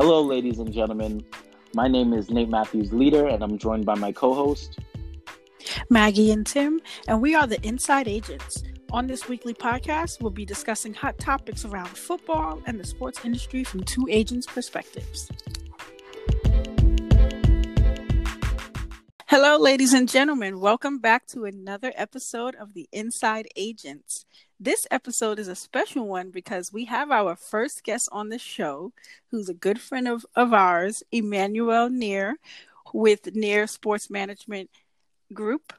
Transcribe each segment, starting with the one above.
Hello, ladies and gentlemen. My name is Nate Matthews Leader, and I'm joined by my co host, Maggie and Tim, and we are the Inside Agents. On this weekly podcast, we'll be discussing hot topics around football and the sports industry from two agents' perspectives. Hello, ladies and gentlemen. Welcome back to another episode of the Inside Agents. This episode is a special one because we have our first guest on the show, who's a good friend of, of ours, Emmanuel Nare, with Nare Sports Management Group.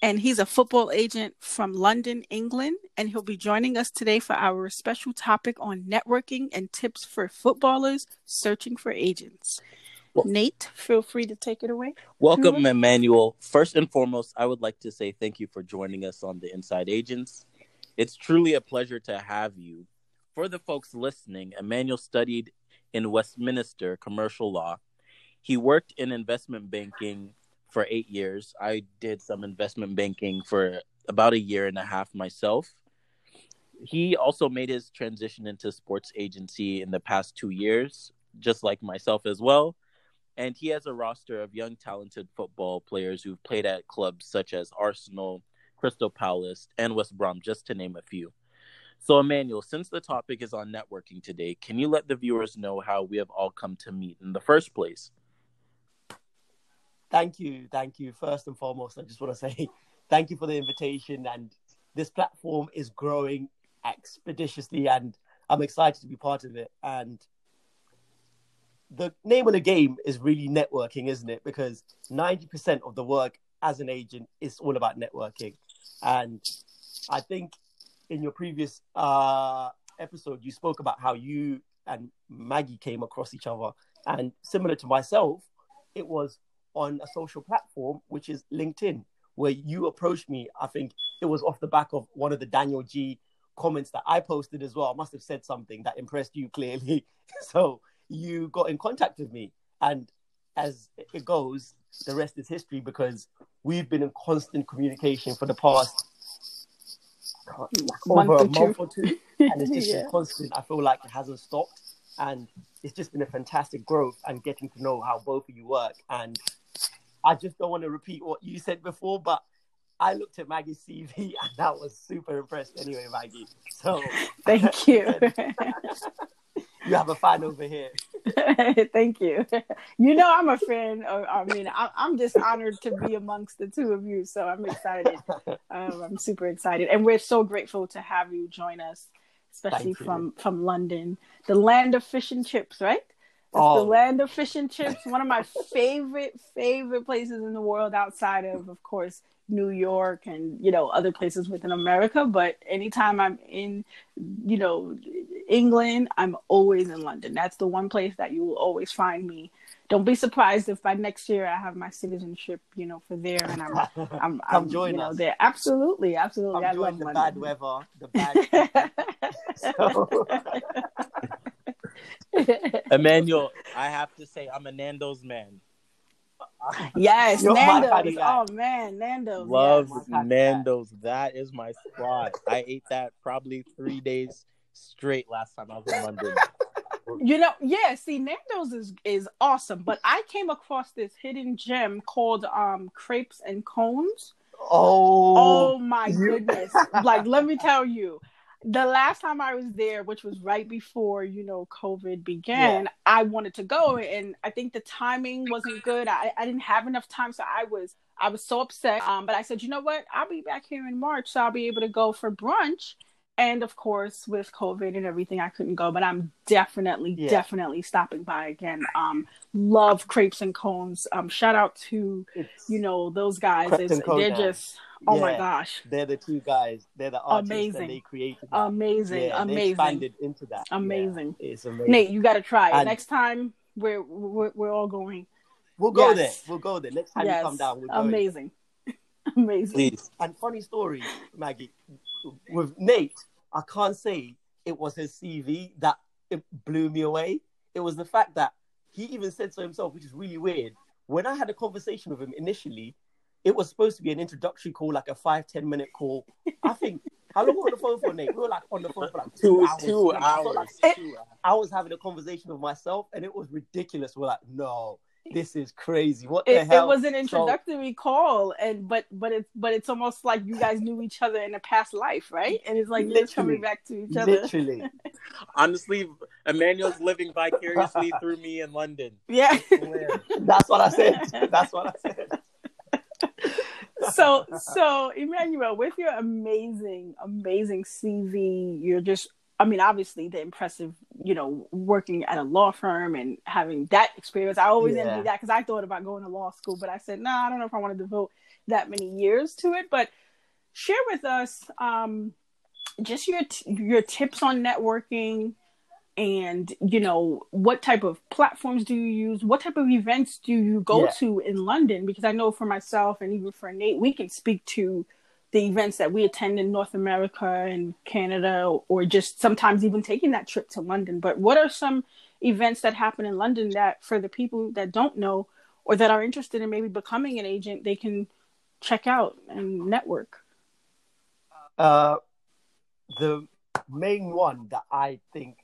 And he's a football agent from London, England. And he'll be joining us today for our special topic on networking and tips for footballers searching for agents. Well, Nate, feel free to take it away. Welcome. Emmanuel. First and foremost, I would like to say thank you for joining us on the Inside Agents. It's truly a pleasure to have you. For the folks listening, Emmanuel studied in Westminster commercial law. He worked in investment banking for eight years. I did some investment banking for about a year and a half myself. He also made his transition into sports agency in the past two years, just like myself as well and he has a roster of young, talented football players who've played at clubs such as Arsenal, Crystal Palace, and West Brom, just to name a few. So, Emmanuel, since the topic is on networking today, can you let the viewers know how we have all come to meet in the first place? Thank you. Thank you. First and foremost, I just want to say thank you for the invitation. And this platform is growing expeditiously, and I'm excited to be part of it. And the name of the game is really networking, isn't it? Because 90% of the work as an agent is all about networking. And I think in your previous uh, episode, you spoke about how you and Maggie came across each other. And similar to myself, it was on a social platform, which is LinkedIn, where you approached me. I think it was off the back of one of the Daniel Geey comments that I posted as well. I must have said something that impressed you clearly. so you got in contact with me. And as it goes, the rest is history because we've been in constant communication for the past month over a month or two. And it's just yeah. been constant. I feel like it hasn't stopped. And it's just been a fantastic growth and getting to know how both of you work. And I just don't want to repeat what you said before, but I looked at Maggie's CV and I was super impressed anyway, Maggie. So thank you. you have a fan over here. Thank you. You know, I'm a fan. Of, I mean, I, am just honored to be amongst the two of you. So I'm excited. Um, I'm super excited, and we're so grateful to have you join us, especially from from London, the land of fish and chips, right? It's oh. the land of fish and chips. One of my favorite favorite places in the world, outside of, of course, New York and you know other places within America. But anytime I'm in, you know, England, I'm always in London. That's the one place that you will always find me. Don't be surprised if by next year I have my citizenship, you know, for there, and I'm, I'm, I'm, join you know, us. there. Absolutely, absolutely. I'm I love the London. bad weather, the bad. Emmanuel, I have to say, I'm a Nando's man. Yes, Nando's. Oh man, Nando's. Love yes. Nando's. That is my spot. I ate that probably three days straight last time I was in London. You know, yeah. See, Nando's is is awesome, but I came across this hidden gem called um crepes and cones. Oh, oh my goodness! like, let me tell you, the last time I was there, which was right before you know COVID began, yeah. I wanted to go, and I think the timing wasn't good. I, I didn't have enough time, so I was I was so upset. Um, but I said, you know what? I'll be back here in March, so I'll be able to go for brunch and of course with covid and everything i couldn't go but i'm definitely yeah. definitely stopping by again. Um love crepes and cones. Um shout out to it's you know those guys. they're just oh yeah, my gosh. They're the two guys. They're the artists amazing. they created that. amazing yeah, amazing. expanded into that. Amazing. it's amazing. nate you got to try. It and next time we're, we're we're all going. We'll go yes. there we'll go there. Next time yes. you come down we'll go. amazing. Amazing. Please. and funny story maggie. With Nate, I can't say it was his CV that it blew me away. It was the fact that he even said so himself, which is really weird. When I had a conversation with him initially, it was supposed to be an introductory call, like a five ten minute call. I think How long were we on the phone for, Nate? We were like on the phone for like Two two hours. two I felt hours. like Two hours. I was having a conversation with myself, and it was ridiculous. We're like, no, this is crazy. What the It, hell? it was an So- introductory call, and but but it's but it's almost like you guys knew each other in a past life, right? And it's like you're Literally. coming back to each other. Literally. Honestly, Emmanuel's living vicariously through me in London. Yeah. That's what I said. That's what I said. so so Emmanuel, with your amazing, amazing CV, you're just I mean, obviously the impressive, you know, working at a law firm and having that experience. I always Yeah. envy that because I thought about going to law school, but I said, no, nah, I don't know if I want to devote that many years to it. But share with us um, just your t- your tips on networking, and you know what type of platforms do you use what type of events do you go Yeah. to in london because i know for myself and even for nate we can speak to the events that we attend in north america and canada or just sometimes even taking that trip to london. But what are some events that happen in london that for the people that don't know or that are interested in maybe becoming an agent they can check out and network? Uh, the main one that I think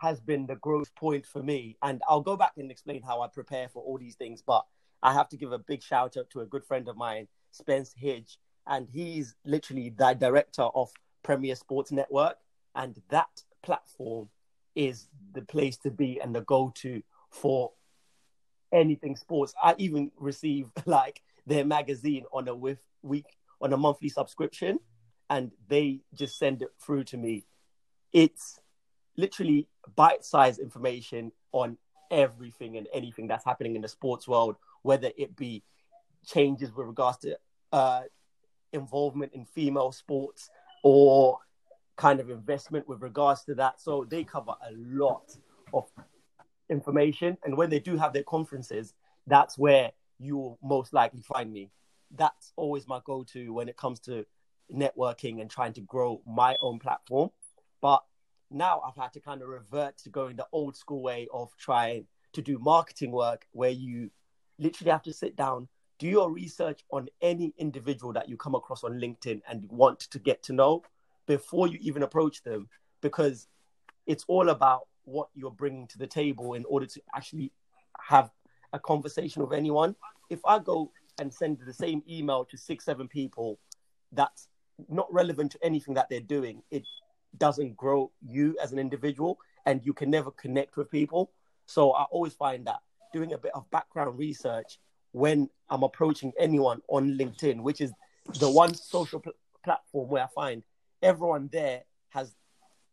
has been the growth point for me, and I'll go back and explain how I prepare for all these things, but I have to give a big shout out to a good friend of mine, Spence Hidge, and he's literally the director of Premier Sports Network, and that platform is the place to be and the go-to for anything sports. I even receive like their magazine on a with week on a monthly subscription and they just send it through to me. It's literally bite-sized information on everything and anything that's happening in the sports world, whether it be changes with regards to uh, involvement in female sports or kind of investment with regards to that. So they cover a lot of information. And when they do have their conferences, that's where you will most likely find me. That's always my go to when it comes to networking and trying to grow my own platform. But now I've had to kind of revert to going the old school way of trying to do marketing work where you literally have to sit down, do your research on any individual that you come across on LinkedIn and want to get to know before you even approach them because it's all about what you're bringing to the table in order to actually have a conversation with anyone. If I go and send the same email to six, seven people that's not relevant to anything that they're doing, it doesn't grow you as an individual and you can never connect with people. So I always find that doing a bit of background research when I'm approaching anyone on LinkedIn, which is the one social pl- platform where I find everyone there has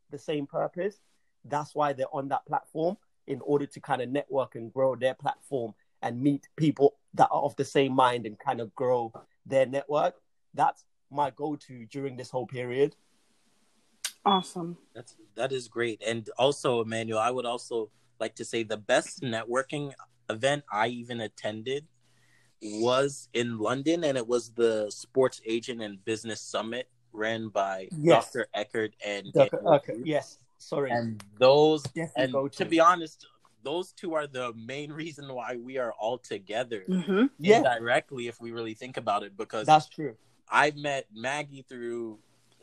the same purpose. That's why they're on that platform in order to kind of network and grow their platform and meet people that are of the same mind and kind of grow their network. That's my go-to during this whole period. awesome That's that is great. And also, Emmanuel, I would also like to say the best networking event I even attended was in London, and it was the Sports Agent and Business Summit ran by Yes. Dr. Eckert and Okay, Daniel okay, Hughes. yes, sorry. And those, Definitely and to to. be honest, those two are the main reason why we are all together. mm-hmm. yeah, Indirectly, if we really think about it, because that's true. I met Maggie through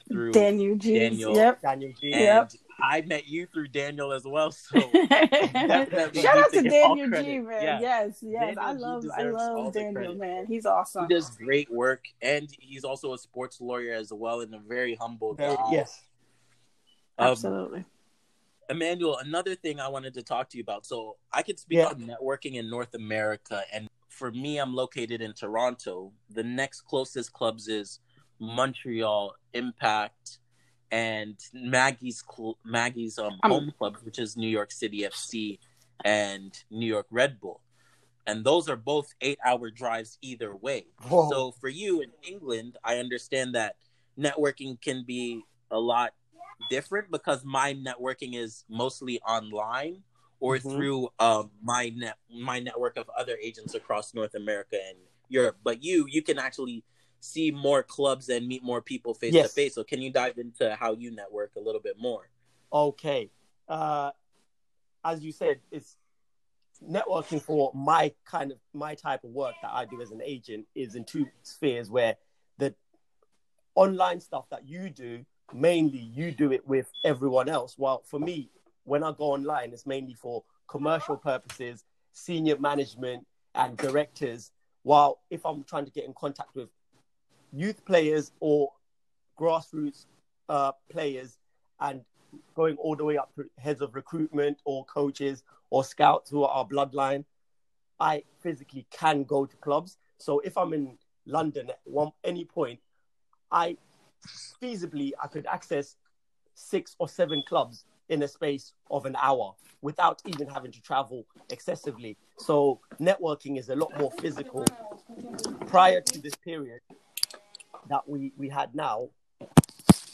through daniel Geey. Daniel. yep Daniel Geey. and Yep. I met you through Daniel as well. So Shout out to Daniel Geey, credit. man. Yeah. Yes, yes. Daniel I G love I love Daniel, man. He's awesome. he does great work, and he's also a sports lawyer as well, and a very humble Very, guy. yes. Um, Absolutely. Emmanuel, another thing I wanted to talk to you about. So I could speak Yeah. on networking in North America, and for me, I'm located in Toronto. The next closest clubs is Montreal Impact and Maggie's cl- Maggie's um, Um, home club, which is New York City FC and New York Red Bull. And those are both eight hour drives either way. Whoa. So for you in England, I understand that networking can be a lot different because my networking is mostly online or Mhm. through um, my net my network of other agents across North America and Europe. But you you can actually see more clubs and meet more people face to face. So can you dive into how you network a little bit more? Okay. Uh, as you said, it's networking for my kind of my type of work that I do as an agent is in two spheres where the online stuff that you do, mainly you do it with everyone else. While for me, when I go online, it's mainly for commercial purposes, senior management, and directors. While if I'm trying to get in contact with youth players or grassroots uh, players and going all the way up to heads of recruitment or coaches or scouts who are our bloodline, I physically can go to clubs. So if I'm in London at one any point, I feasibly I could access six or seven clubs in a space of an hour without even having to travel excessively. So networking is a lot more physical. Prior to this period that we, we had now,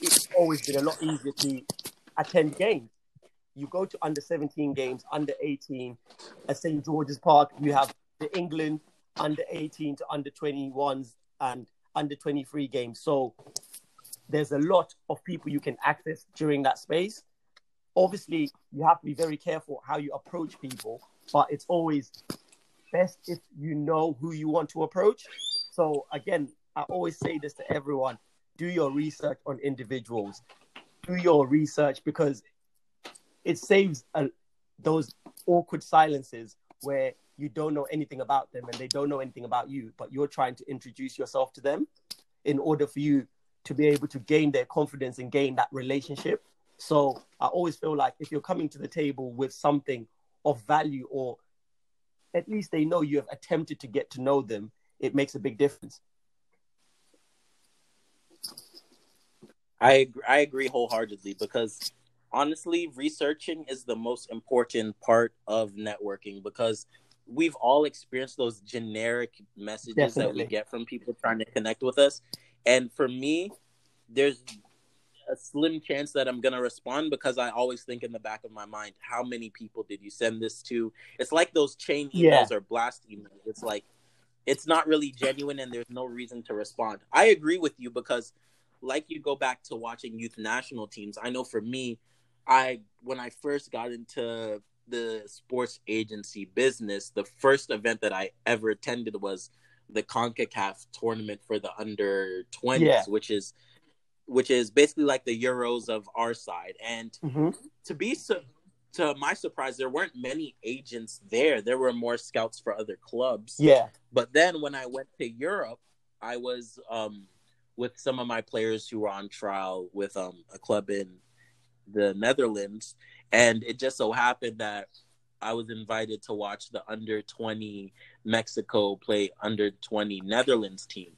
it's always been a lot easier to attend games. You go to under 17 games, under 18 at St. George's Park, you have the England under 18 to under 21s and under 23 games. So there's a lot of people you can access during that space. Obviously, you have to be very careful how you approach people, but it's always best if you know who you want to approach. So again, I always say this to everyone: do your research on individuals, do your research because it saves a, those awkward silences where you don't know anything about them and they don't know anything about you, but you're trying to introduce yourself to them in order for you to be able to gain their confidence and gain that relationship. So I always feel like if you're coming to the table with something of value or at least they know you have attempted to get to know them, it makes a big difference. I agree, I agree wholeheartedly because honestly, researching is the most important part of networking because we've all experienced those generic messages Definitely. that we get from people trying to connect with us. And for me, there's a slim chance that I'm gonna respond because I always think in the back of my mind, how many people did you send this to? It's like those chain emails yeah. or blast emails. It's like it's not really genuine and there's no reason to respond. I agree with you because like you go back to watching youth national teams, I know for me, I when I first got into the sports agency business, the first event that I ever attended was the CONCACAF tournament for the under 20s, yeah. which is which is basically like the Euros of our side. And mm-hmm. to be su- to my surprise, there weren't many agents there. There were more scouts for other clubs. Yeah. But then when I went to Europe, I was um, with some of my players who were on trial with um, a club in the Netherlands, and it just so happened that I was invited to watch the under 20 Mexico play under 20 Netherlands team.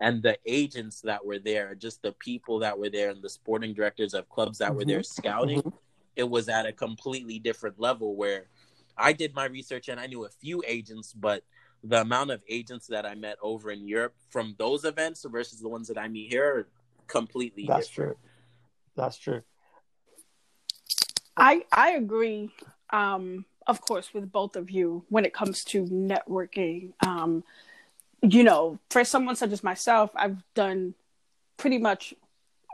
And the agents that were there, just the people that were there, and the sporting directors of clubs that mm-hmm. were there mm-hmm. scouting, mm-hmm. it was at a completely different level where I did my research and I knew a few agents, but the amount of agents that I met over in Europe from those events versus the ones that I meet here are completely That's different. true. That's true. I I agree. Um, of course, with both of you when it comes to networking. Um, you know, for someone such as myself, I've done pretty much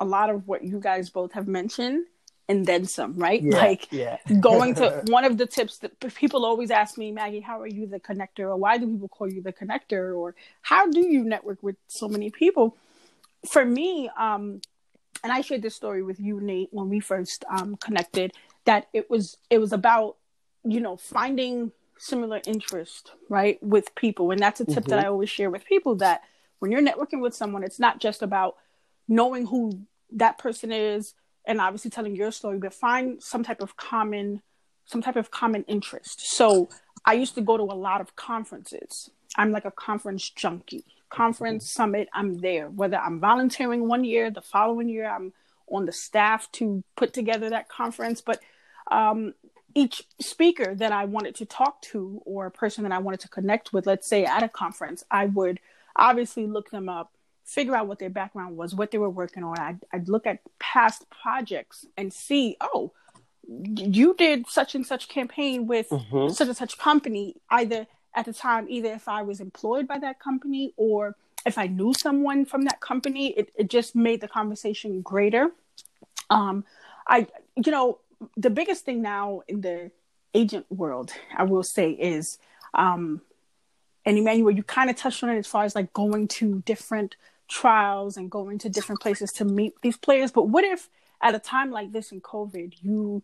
a lot of what you guys both have mentioned and then some, right? Yeah, like yeah. going to one of the tips that people always ask me, Maggie, how are you the connector? Or why do people call you the connector? Or how do you network with so many people? For me, um, and I shared this story with you, Nate, when we first um, connected, that it was it was about, you know, finding similar interest, right, with people. And that's a tip mm-hmm. that I always share with people that when you're networking with someone, it's not just about knowing who that person is and obviously telling your story, but find some type of common some type of common interest. So I used to go to a lot of conferences. I'm like a conference junkie. Conference summit, I'm there. Whether I'm volunteering one year, the following year I'm on the staff to put together that conference. But um, each speaker that I wanted to talk to or a person that I wanted to connect with, let's say at a conference, I would obviously look them up, figure out what their background was, what they were working on. I'd, I'd look at past projects and see, oh, you did such and such campaign with mm-hmm. such and such company, either at the time, either if I was employed by that company or if I knew someone from that company, it, it just made the conversation greater. Um, I, you know, the biggest thing now in the agent world, I will say, is um, and Emmanuel, you kind of touched on it as far as like going to different trials and going to different places to meet these players. But what if at a time like this in COVID, you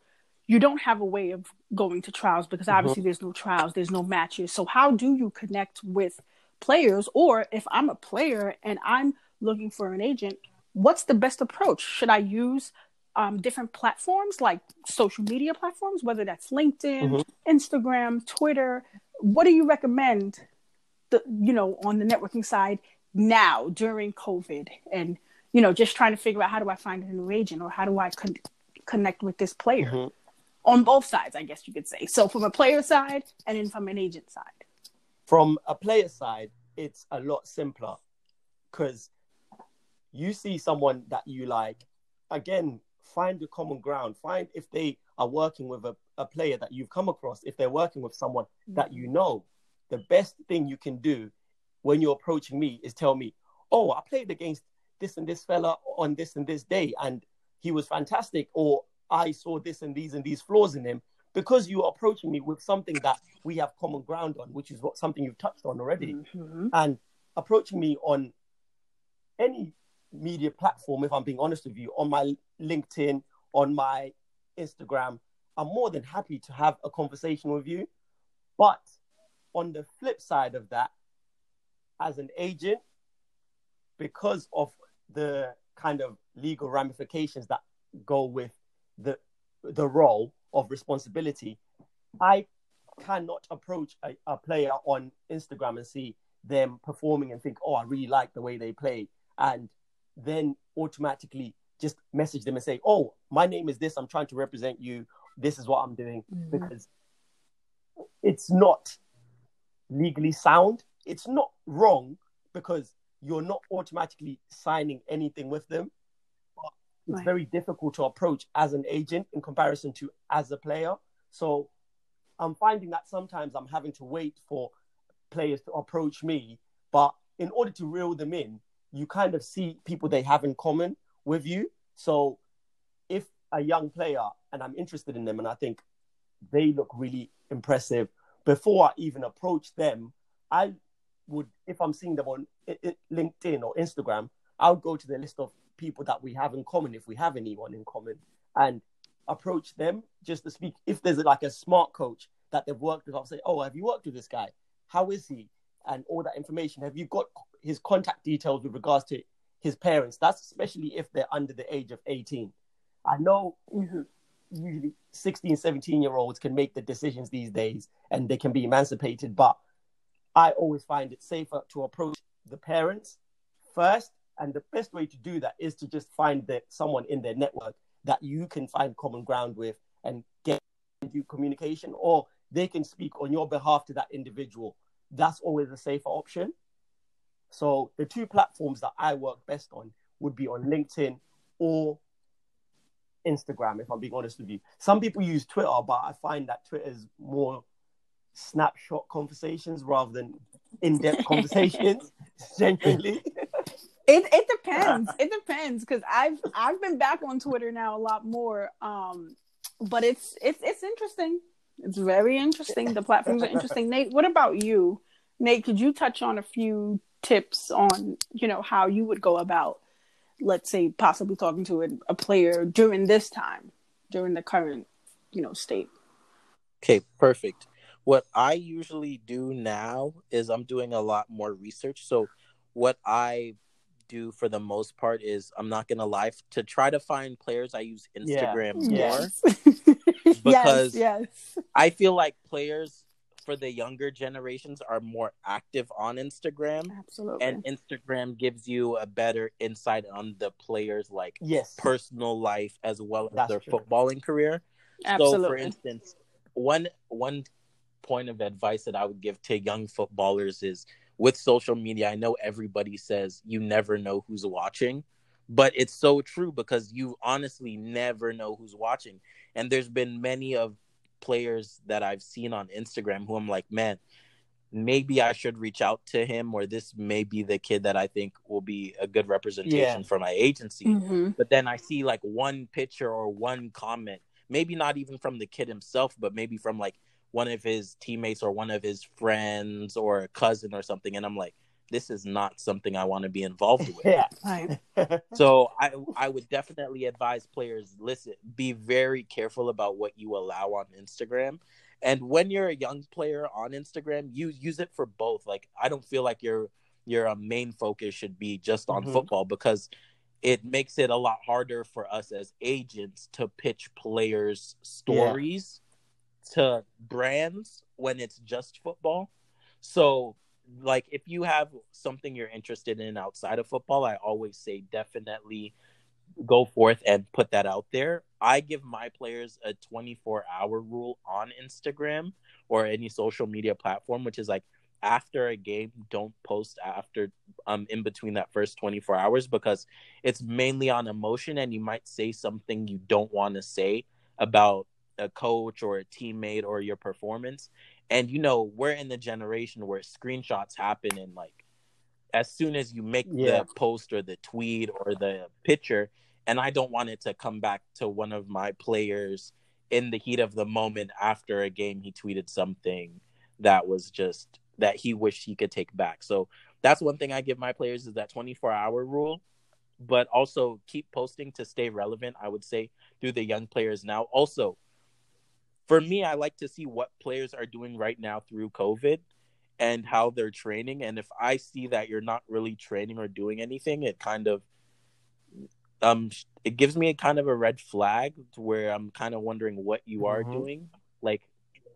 you don't have a way of going to trials because Mm-hmm. obviously there's no trials, there's no matches. So how do you connect with players? Or if I'm a player and I'm looking for an agent, what's the best approach? Should I use um, different platforms like social media platforms, whether that's LinkedIn, Mhm. Instagram, Twitter? What do you recommend? The, you know, on the networking side now during COVID, and you know, just trying to figure out how do I find a new agent or how do I con- connect with this player Mhm. on both sides, I guess you could say. So from a player side and then from an agent side. From a player side, it's a lot simpler because you see someone that you like. Again, find the common ground. Find if they are working with a, a player that you've come across, if they're working with someone that you know. The best thing you can do when you're approaching me is tell me, Oh, I played against this and this fella on this and this day, and he was fantastic, or I saw this and these and these flaws in him because you are approaching me with something that we have common ground on, which is what something you've touched on already, Mhm. and approaching me on any media platform, if I'm being honest with you, on my LinkedIn, on my Instagram, I'm more than happy to have a conversation with you. But on the flip side of that, as an agent, because of the kind of legal ramifications that go with the the role of responsibility, I cannot approach a, a player on Instagram and see them performing and think, oh, I really like the way they play, and then automatically just message them and say, oh, my name is this, I'm trying to represent you, this is what I'm doing, Mhm. because it's not legally sound. It's not wrong because you're not automatically signing anything with them. But it's Right. very difficult to approach as an agent in comparison to as a player. So I'm finding that sometimes I'm having to wait for players to approach me. But in order to reel them in, you kind of see people they have in common with you. So if a young player and I'm interested in them and I think they look really impressive, before I even approach them, I would, if I'm seeing them on i- i- LinkedIn or Instagram, I'll go to the list of people that we have in common, if we have anyone in common, and approach them just to speak. If there's like a smart coach that they've worked with, I'll say, Oh, have you worked with this guy? How is he? And all that information. Have you got his contact details with regards to his parents? That's especially if they're under the age of 18. I know usually 16 17 year olds can make the decisions these days and they can be emancipated but i always find it safer to approach the parents first and the best way to do that is to just find that someone in their network that you can find common ground with and get you communication or they can speak on your behalf to that individual that's always a safer option so the two platforms that i work best on would be on linkedin or Instagram, if I'm being honest with you. Some people use Twitter, but I find that Twitter is more snapshot conversations rather than in-depth conversations. Genuinely, It it depends. It depends because I've I've been back on Twitter now a lot more. Um, but it's it's it's interesting. It's very interesting. The platforms are interesting. Nate, what about you? Nate, could you touch on a few tips on you know how you would go about, let's say, possibly talking to a, a player during this time, during the current you know state. Okay, perfect. What I usually do now is I'm doing a lot more research. So, what I do for the most part is I'm not gonna lie to try to find players. I use Yeah. Instagram mm, more. Yes. Because- yes, yes. I feel like players for the younger generations are more active on Instagram, Absolutely. and Instagram gives you a better insight on the players' like yes. personal life as well as That's their true. footballing career. Absolutely. So, for instance, one one point of advice that I would give to young footballers is with social media. I know everybody says you never know who's watching, but it's so true because you honestly never know who's watching. And there's been many of players that I've seen on Instagram who I'm like, man, maybe I should reach out to him, or this may be the kid that I think will be a good representation Yeah. for my agency Mhm. but then I see like one picture or one comment, maybe not even from the kid himself, but maybe from like one of his teammates or one of his friends or a cousin or something, and I'm like, this is not something I want to be involved with. Yeah. Right. So I I would definitely advise players listen, be very careful about what you allow on Instagram. And when you're a young player on Instagram, you use it for both. Like I don't feel like your your uh, main focus should be just on Mhm. football because it makes it a lot harder for us as agents to pitch players stories to brands when it's just football. So like if you have something you're interested in outside of football, I always say definitely go forth and put that out there. I give my players a 24 hour rule on Instagram or any social media platform, which is like after a game, don't post after um in between that first 24 hours because it's mainly on emotion and you might say something you don't want to say about a coach or a teammate or your performance. And you know, we're in the generation where screenshots happen and like as soon as you make Yeah. the post or the tweet or the picture, and I don't want it to come back to one of my players in the heat of the moment after a game he tweeted something that was just that he wished he could take back. So that's one thing I give my players is that 24 hour rule, but also keep posting to stay relevant. I would say through the young players now. Also, for me, I like to see what players are doing right now through COVID and how they're training. And if I see that you're not really training or doing anything, it kind of um it gives me a kind of a red flag to where I'm kind of wondering what you are Mhm. doing like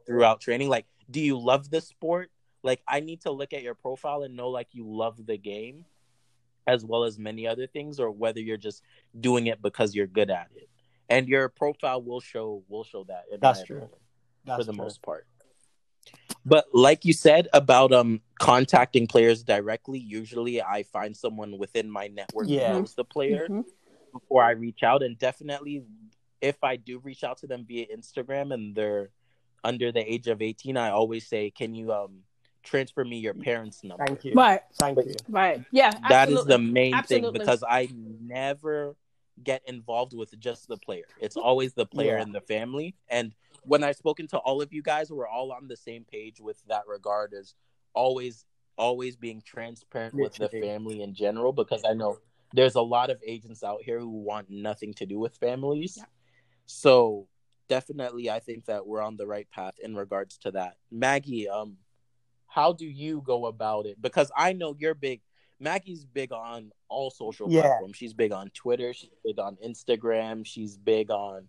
throughout training. Like, do you love the sport? Like, I need to look at your profile and know like you love the game as well as many other things, or whether you're just doing it because you're good at it. And your profile will show will show that. in That's true. That's for the true. most part. But like you said about um contacting players directly, usually I find someone within my network Yeah. who knows the player Mhm. before I reach out. And definitely if I do reach out to them via Instagram and they're under the age of eighteen, I always say, Can you um transfer me your parents' number? Thank you. Right. Thank you. Right. Yeah. That is absolutely. the main Absolutely. thing because I never get involved with just the player. It's always the player Yeah. and the family. And when I've spoken to all of you guys, we're all on the same page with that regard as always always being transparent with the family in general because I know there's a lot of agents out here who want nothing to do with families. Yeah. So definitely I think that we're on the right path in regards to that. Maggie, um how do you go about it? Because I know you're big Maggie's big on all social Yeah. platforms. She's big on Twitter, she's big on Instagram, she's big on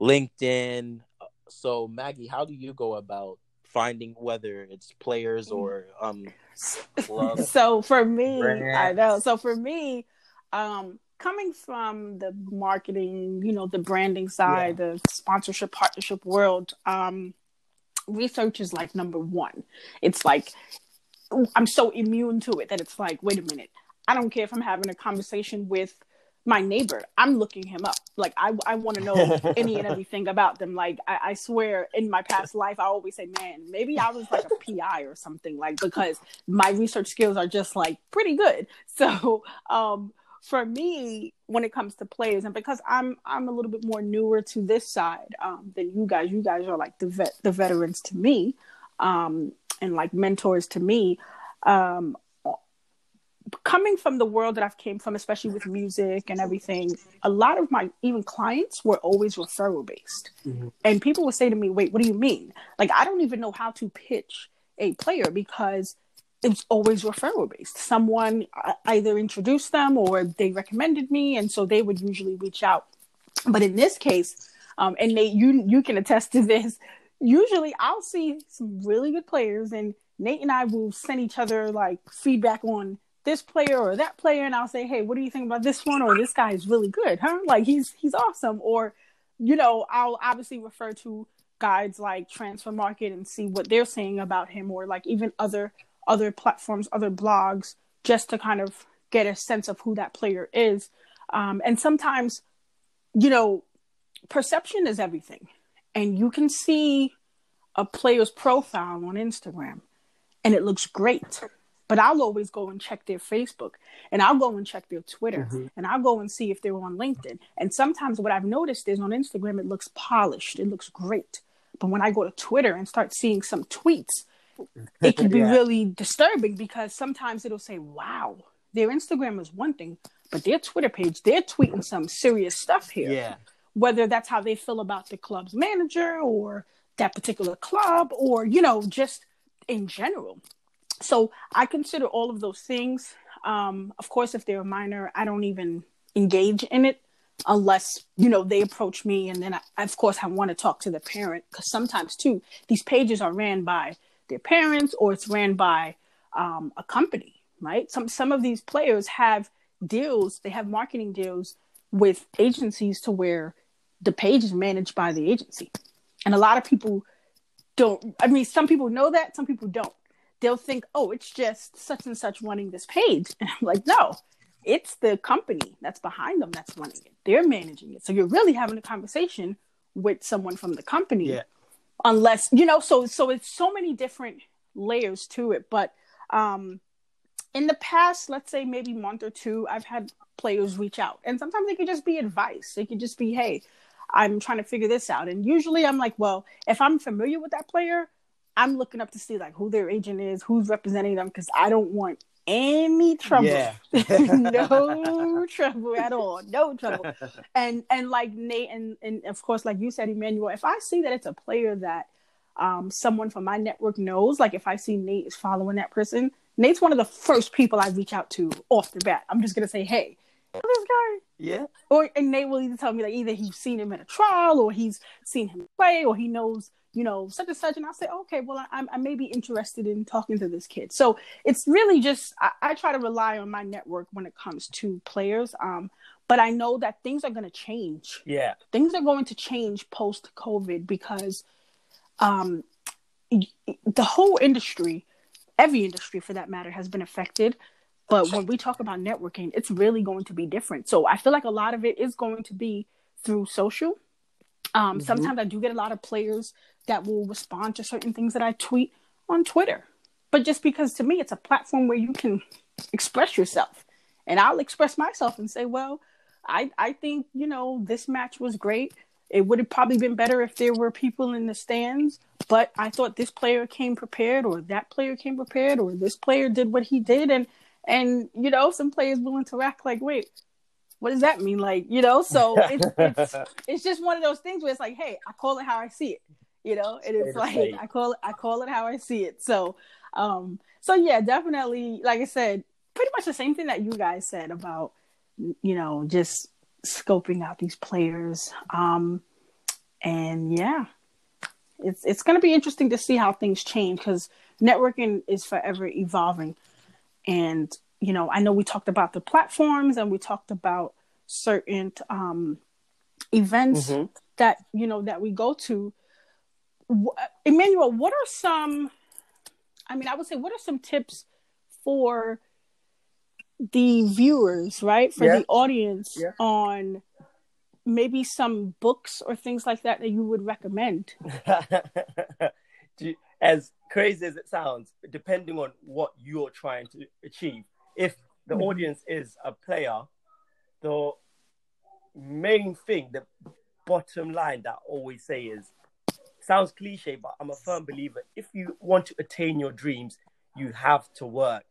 LinkedIn. So Maggie, how do you go about finding whether it's players or um so for me, Brands. I know. So for me, um, coming from the marketing, you know, the branding side, the sponsorship partnership world, um, research is like number one. It's like I'm so immune to it that it's like, wait a minute, I don't care if I'm having a conversation with my neighbor. I'm looking him up. Like I, I want to know any and everything about them. Like I, I swear, in my past life, I always say, man, maybe I was like a PI or something. Like because my research skills are just like pretty good. So um, for me, when it comes to players, and because I'm I'm a little bit more newer to this side um, than you guys. You guys are like the vet, the veterans to me, um, and like mentors to me. Um, coming from the world that I've came from, especially with music and everything, a lot of my even clients were always referral based. Mhm. And people would say to me, "Wait, what do you mean? Like I don't even know how to pitch a player because it's always referral based. Someone uh, either introduced them or they recommended me, and so they would usually reach out. But in this case, um, and Nate, you you can attest to this. Usually, I'll see some really good players, and Nate and I will send each other like feedback on this player or that player, and I'll say, "Hey, what do you think about this one?" Or "This guy is really good, huh? Like he's he's awesome." Or, you know, I'll obviously refer to guides like Transfermarkt and see what they're saying about him, or like even other other platforms, other blogs, just to kind of get a sense of who that player is. Um, and sometimes, you know, perception is everything, and you can see a player's profile on Instagram, and it looks great. But I'll always go and check their Facebook, and I'll go and check their Twitter, Mhm. and I'll go and see if they're on LinkedIn. And sometimes what I've noticed is on Instagram, it looks polished, it looks great. But when I go to Twitter and start seeing some tweets, it can be Yeah. really disturbing because sometimes it'll say, "Wow, their Instagram is one thing, but their Twitter page, they're tweeting some serious stuff here." Yeah. Whether that's how they feel about the club's manager or that particular club, or you know, just in general. So I consider all of those things. Um, of course, if they're a minor, I don't even engage in it unless you know they approach me, and then I, of course I want to talk to the parent because sometimes too these pages are ran by their parents or it's ran by um, a company, right? Some some of these players have deals, they have marketing deals with agencies to where the page is managed by the agency, and a lot of people don't. I mean, some people know that, some people don't they'll think, oh, it's just such and such running this page. And I'm like, no, it's the company that's behind them that's running it. They're managing it. So you're really having a conversation with someone from the company. Yeah. Unless, you know, so so it's so many different layers to it. But um in the past, let's say maybe month or two, I've had players reach out. And sometimes it could just be advice. It could just be, hey, I'm trying to figure this out. And usually I'm like, well, if I'm familiar with that player, I'm looking up to see like who their agent is, who's representing them, because I don't want any trouble. Yeah. no trouble at all. No trouble. And and like Nate and, and of course like you said, Emmanuel, if I see that it's a player that um someone from my network knows, like if I see Nate is following that person, Nate's one of the first people I reach out to off the bat. I'm just gonna say, hey, this guy Yeah. or and they will either tell me like either he's seen him at a trial or he's seen him play or he knows you know such and such and I'll say okay well I, I may be interested in talking to this kid so it's really just I, I try to rely on my network when it comes to players um but I know that things are going to change Yeah. things are going to change post COVID because um, the whole industry, every industry for that matter, has been affected. But when we talk about networking, it's really going to be different. So I feel like a lot of it is going to be through social. Um, Mhm. Sometimes I do get a lot of players that will respond to certain things that I tweet on Twitter. But just because to me, it's a platform where you can express yourself. And I'll express myself and say, well, I, I think, you know, this match was great. It would have probably been better if there were people in the stands, but I thought this player came prepared or that player came prepared or this player did what he did and and you know, some players willing to interact like, wait, what does that mean? Like, you know, so it's it's it's just one of those things where it's like, hey, I call it how I see it. You know, and it's like. I call it I call it how I see it. So um so yeah, definitely like I said, pretty much the same thing that you guys said about you know, just scoping out these players. Um and yeah. It's it's gonna be interesting to see how things change because networking is forever evolving. And, you know, I know we talked about the platforms and we talked about certain um events Mhm. that you know that we go to emmanuel what are some i mean i would say what are some tips for the viewers right for Yeah. the audience Yeah. on maybe some books or things like that that you would recommend you- as crazy as it sounds, depending on what you're trying to achieve, if the Mhm. audience is a player, the main thing, the bottom line that I always say is sounds cliche, but I'm a firm believer. If you want to attain your dreams, you have to work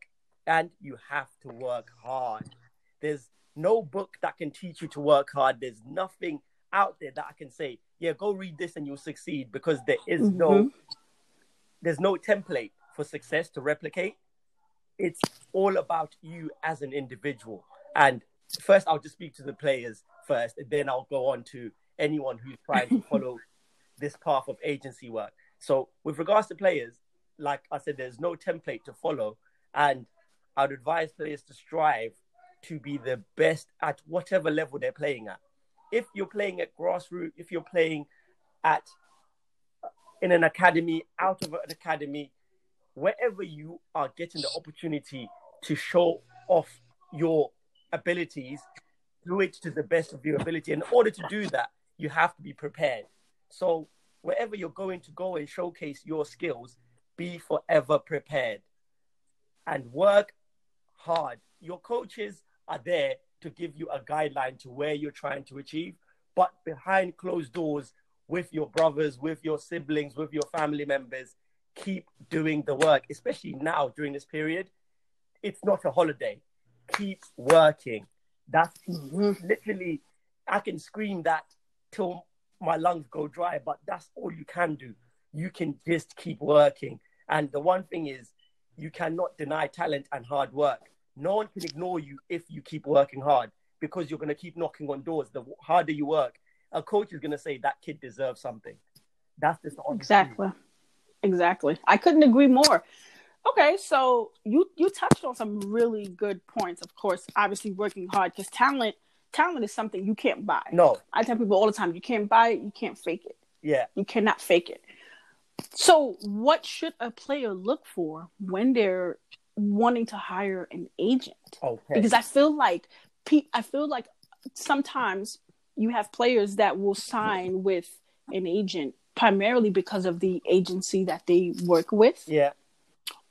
and you have to work hard. There's no book that can teach you to work hard. There's nothing out there that I can say, yeah, go read this and you'll succeed because there is no Mhm. There's no template for success to replicate. It's all about you as an individual. And first, I'll just speak to the players first, and then I'll go on to anyone who's trying to follow this path of agency work. So, with regards to players, like I said, there's no template to follow, and I'd advise players to strive to be the best at whatever level they're playing at. If you're playing at grassroots, if you're playing at in an academy, out of an academy, wherever you are getting the opportunity to show off your abilities, do it to the best of your ability. In order to do that, you have to be prepared. So, wherever you're going to go and showcase your skills, be forever prepared and work hard. Your coaches are there to give you a guideline to where you're trying to achieve, but behind closed doors, with your brothers, with your siblings, with your family members, keep doing the work, especially now during this period. It's not a holiday. Keep working. That's literally, I can scream that till my lungs go dry, but that's all you can do. You can just keep working. And the one thing is, you cannot deny talent and hard work. No one can ignore you if you keep working hard because you're going to keep knocking on doors. The harder you work, a coach is going to say that kid deserves something. That's just. Exactly. Exactly. I couldn't agree more. Okay, so you you touched on some really good points. Of course, obviously working hard because talent talent is something you can't buy. No, I tell people all the time, you can't buy it, you can't fake it. yeah, You cannot fake it. So, what should a player look for when they're wanting to hire an agent? okay. Because I feel like pe- I feel like sometimes you have players that will sign with an agent primarily because of the agency that they work with, yeah,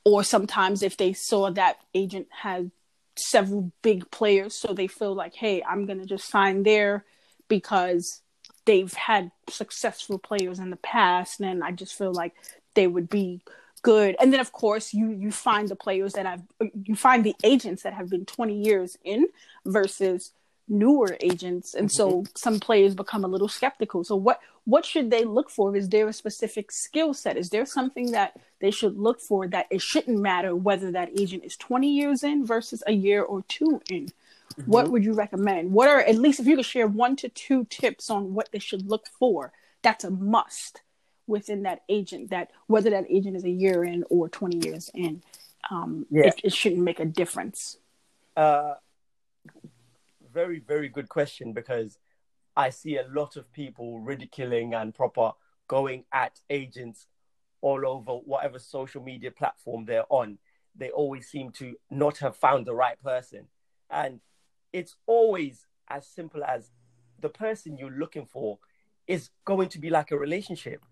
or sometimes if they saw that agent had several big players, so they feel like, hey, I'm gonna just sign there because they've had successful players in the past, and I just feel like they would be good. And then of course you you find the players that have you find the agents that have been 20 years in versus newer agents and so some players become a little skeptical. So what what should they look for? Is there a specific skill set? Is there something that they should look for that it shouldn't matter whether that agent is 20 years in versus a year or two in? What would you recommend? What are at least if you could share one to two tips on what they should look for that's a must within that agent that whether that agent is a year in or 20 years in um Yeah. it, it shouldn't make a difference. Uh, very, very good question because I see a lot of people ridiculing and proper going at agents all over whatever social media platform they're on. They always seem to not have found the right person. And it's always as simple as the person you're looking for is going to be like a relationship.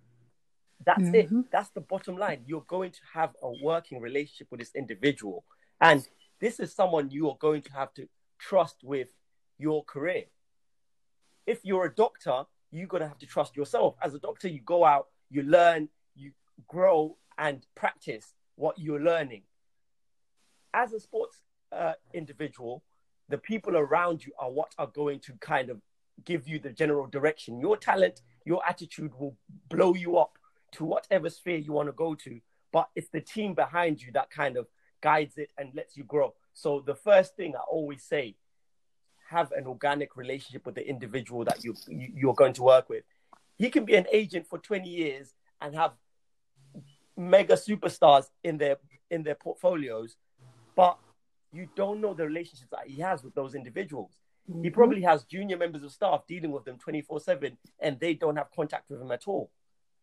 That's Mhm. it. That's the bottom line. You're going to have a working relationship with this individual. And this is someone you are going to have to trust with your career. If you're a doctor, you're going to have to trust yourself. As a doctor, you go out, you learn, you grow and practice what you're learning. As a sports uh, individual, the people around you are what are going to kind of give you the general direction. Your talent, your attitude will blow you up to whatever sphere you want to go to. But it's the team behind you that kind of guides it and lets you grow. So the first thing I always say, have an organic relationship with the individual that you, you you're going to work with. He can be an agent for 20 years and have mega superstars in their in their portfolios, but you don't know the relationships that he has with those individuals. He mm-hmm. probably has junior members of staff dealing with them 24 7 and they don't have contact with him at all.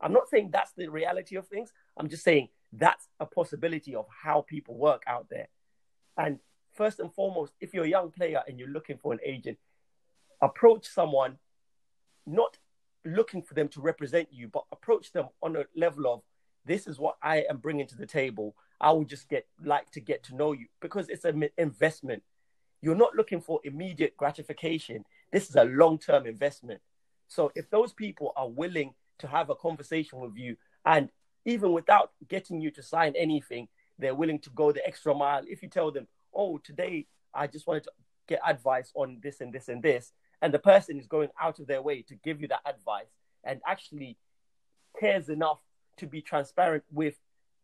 I'm not saying that's the reality of things. I'm just saying that's a possibility of how people work out there. And first and foremost, if you're a young player and you're looking for an agent, approach someone not looking for them to represent you, but approach them on a level of this is what I am bringing to the table. I will just get like to get to know you because it's an investment. You're not looking for immediate gratification. This is a long term investment. So if those people are willing to have a conversation with you and even without getting you to sign anything, they're willing to go the extra mile. If you tell them, oh, today I just wanted to get advice on this and this and this, and the person is going out of their way to give you that advice. And actually cares enough to be transparent with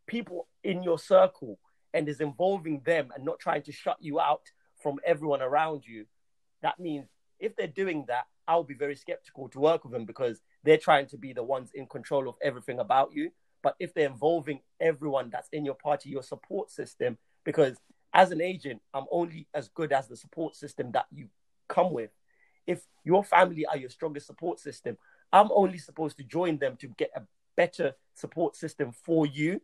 people in your circle and is involving them and not trying to shut you out from everyone around you, that means if they're doing that, I'll be very skeptical to work with them because they're trying to be the ones in control of everything about you. But if they're involving everyone that's in your party, your support system, because as an agent, I'm only as good as the support system that you come with. If your family are your strongest support system, I'm only supposed to join them to get a better support system for you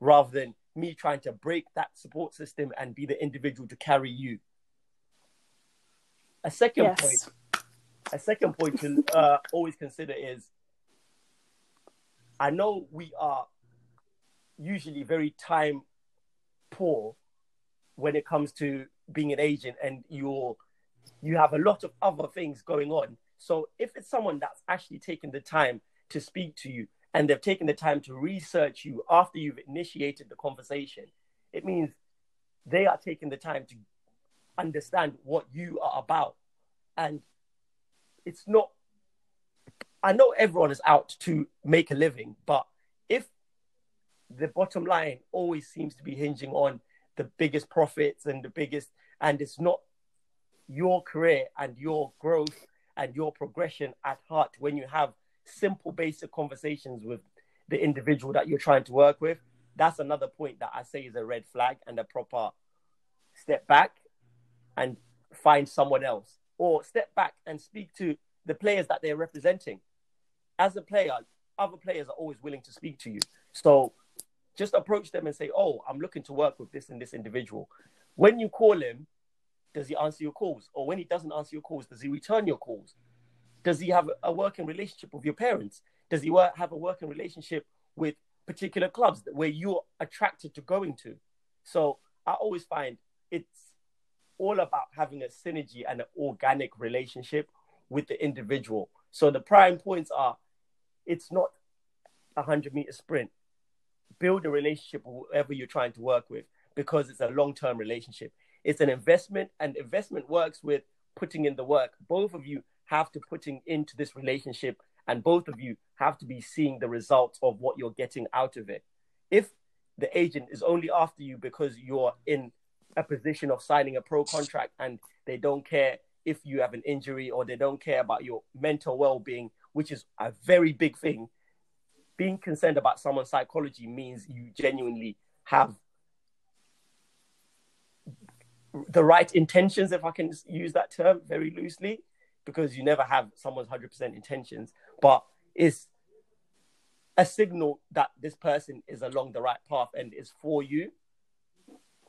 rather than me trying to break that support system and be the individual to carry you. A second Yes. point, a second point to uh, always consider is I know we are usually very time poor when it comes to being an agent and you're you have a lot of other things going on. So if it's someone that's actually taken the time to speak to you and they've taken the time to research you after you've initiated the conversation, it means they are taking the time to understand what you are about. And it's not, I know everyone is out to make a living, but if the bottom line always seems to be hinging on the biggest profits and the biggest, and it's not your career and your growth and your progression at heart when you have simple, basic conversations with the individual that you're trying to work with, that's another point that I say is a red flag and a proper step back and find someone else or step back and speak to the players that they're representing. As a player, other players are always willing to speak to you. So just approach them and say, Oh, I'm looking to work with this and this individual. When you call him, does he answer your calls? Or when he doesn't answer your calls, does he return your calls? Does he have a working relationship with your parents? Does he work, have a working relationship with particular clubs where you're attracted to going to? So I always find it's all about having a synergy and an organic relationship with the individual. So the prime points are it's not a 100 meter sprint. Build a relationship with whoever you're trying to work with because it's a long term relationship. It's an investment, and investment works with putting in the work. Both of you have to putting into this relationship and both of you have to be seeing the results of what you're getting out of it if the agent is only after you because you're in a position of signing a pro contract and they don't care if you have an injury or they don't care about your mental well-being which is a very big thing being concerned about someone's psychology means you genuinely have the right intentions if i can use that term very loosely because you never have someone's 100% intentions, but it's a signal that this person is along the right path and is for you.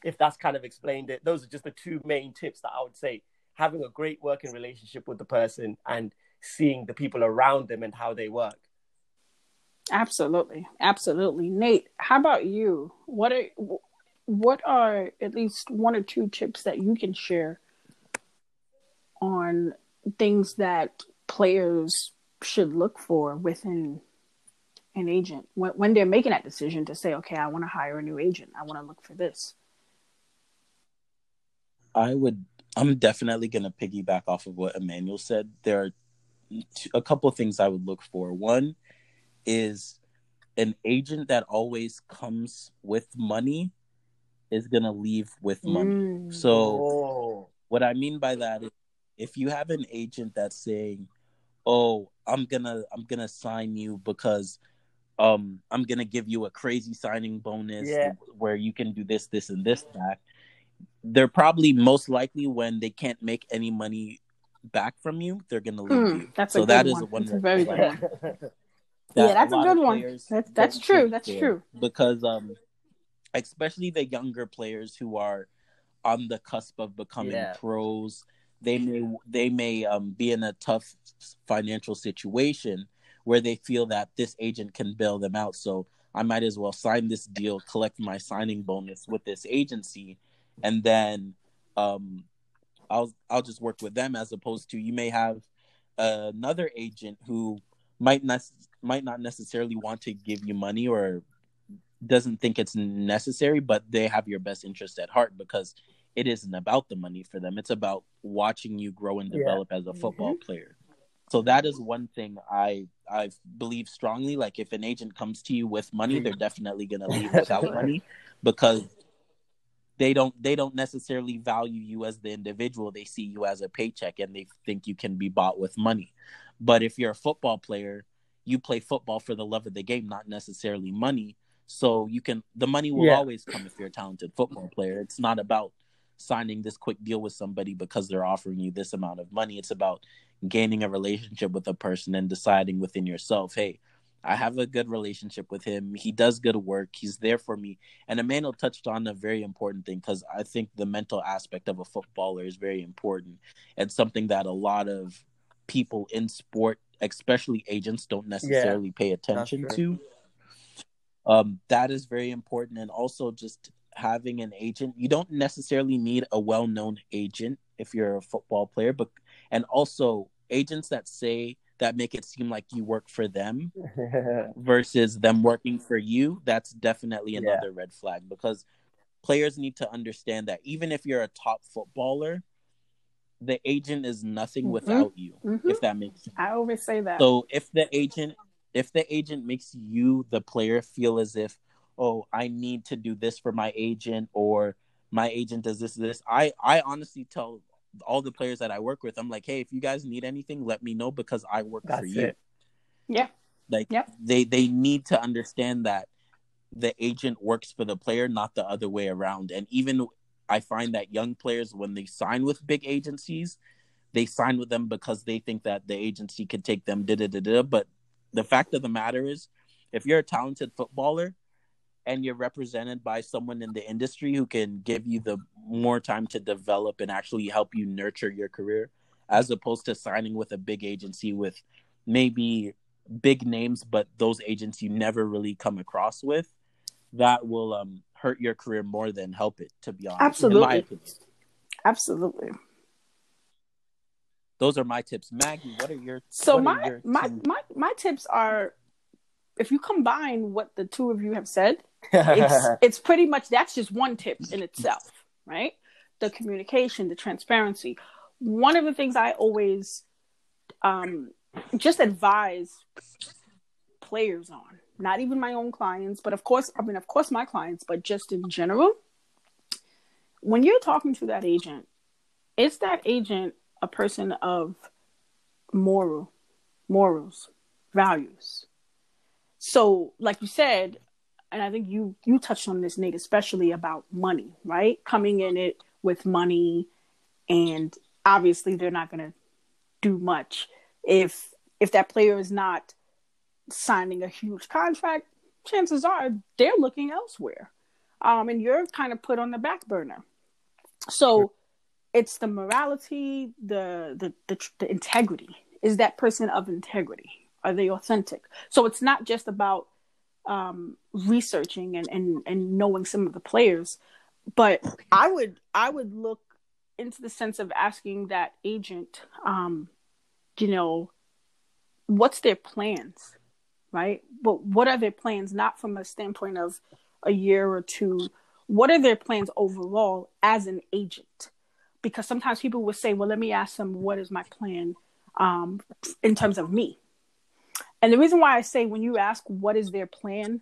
If that's kind of explained it, those are just the two main tips that I would say. Having a great working relationship with the person and seeing the people around them and how they work. Absolutely. Absolutely. Nate, how about you? What are what are at least one or two tips that you can share on things that players should look for within an agent when, when they're making that decision to say, okay, I want to hire a new agent. I want to look for this. I would, I'm definitely going to piggyback off of what Emmanuel said. There are a couple of things I would look for. One is an agent that always comes with money is going to leave with money. Mm. So, oh. what I mean by that is if you have an agent that's saying, "Oh, I'm gonna I'm gonna sign you because um I'm gonna give you a crazy signing bonus yeah. where you can do this, this, and this back," they're probably most likely when they can't make any money back from you, they're gonna leave hmm, you. That's so a that one. is one. That's a very good one. yeah, that's a, a good one. That's that's true. That's true. Because um, especially the younger players who are on the cusp of becoming yeah. pros they may they may um, be in a tough financial situation where they feel that this agent can bail them out. So I might as well sign this deal, collect my signing bonus with this agency, and then um, I'll I'll just work with them as opposed to you may have another agent who might not might not necessarily want to give you money or doesn't think it's necessary, but they have your best interest at heart because it isn't about the money for them. It's about watching you grow and develop yeah. as a football mm-hmm. player. So that is one thing I I believe strongly. Like if an agent comes to you with money, they're definitely gonna leave without money because they don't they don't necessarily value you as the individual. They see you as a paycheck and they think you can be bought with money. But if you're a football player, you play football for the love of the game, not necessarily money. So you can the money will yeah. always come if you're a talented football player. It's not about signing this quick deal with somebody because they're offering you this amount of money. It's about gaining a relationship with a person and deciding within yourself, hey, I have a good relationship with him. He does good work. He's there for me. And Emmanuel touched on a very important thing because I think the mental aspect of a footballer is very important and something that a lot of people in sport, especially agents, don't necessarily yeah, pay attention to. Um, that is very important. And also just having an agent. You don't necessarily need a well-known agent if you're a football player, but and also agents that say that make it seem like you work for them versus them working for you, that's definitely Yeah. another red flag because players need to understand that even if you're a top footballer, the agent is nothing Mhm. without you, Mhm. if that makes sense. I always say that. So if the agent if the agent makes you the player feel as if, oh, I need to do this for my agent or my agent does this this, I I honestly tell all the players that I work with, I'm like, hey, if you guys need anything, let me know because I work for That's you. Yeah. Like Yep. they they need to understand that the agent works for the player, not the other way around. And even I find that young players when they sign with big agencies, they sign with them because they think that the agency could take them da da da da. But the fact of the matter is, if you're a talented footballer and you're represented by someone in the industry who can give you the more time to develop and actually help you nurture your career, as opposed to signing with a big agency with maybe big names, but those agents you never really come across with, that will um, hurt your career more than help it. To be honest, in my Absolutely. opinion. Absolutely. Those are my tips. Maggie, what are your So my your my, my my tips are if you combine what the two of you have said, it's it's pretty much that's just one tip in itself, right? The communication, the transparency. One of the things I always um just advise players on, not even my own clients, but of course, I mean of course my clients, but just in general, when you're talking to that agent, is that agent a person of moral morals, values? So, like you said, and I think you you touched on this, Nate, especially about money, right? Coming in it with money, and obviously they're not going to do much if if that player is not signing a huge contract. Chances are they're looking elsewhere, um, and you're kind of put on the back burner. So, it's the morality, the the the, the integrity. Is that person of integrity? Are they authentic? So it's not just about um, researching and, and, and knowing some of the players, but I would I would look into the sense of asking that agent, um, you know, what's their plans, right? But what are their plans? Not from a standpoint of a year or two. What are their plans overall as an agent? Because sometimes people will say, "Well, let me ask them what is my plan um, in terms of me." And the reason why I say when you ask what is their plan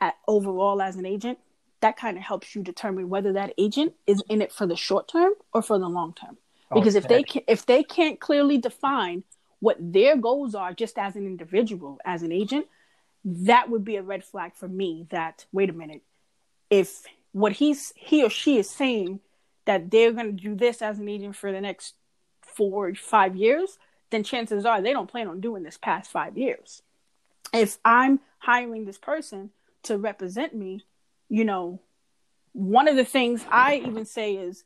at overall as an agent, that kind of helps you determine whether that agent is in it for the short term or for the long term. Because if they Okay. can, if they can't clearly define what their goals are just as an individual, as an agent, that would be a red flag for me that wait a minute, if what he's he or she is saying that they're going to do this as an agent for the next four five years then chances are they don't plan on doing this past five years. If i'm hiring this person to represent me you know one of the things i even say is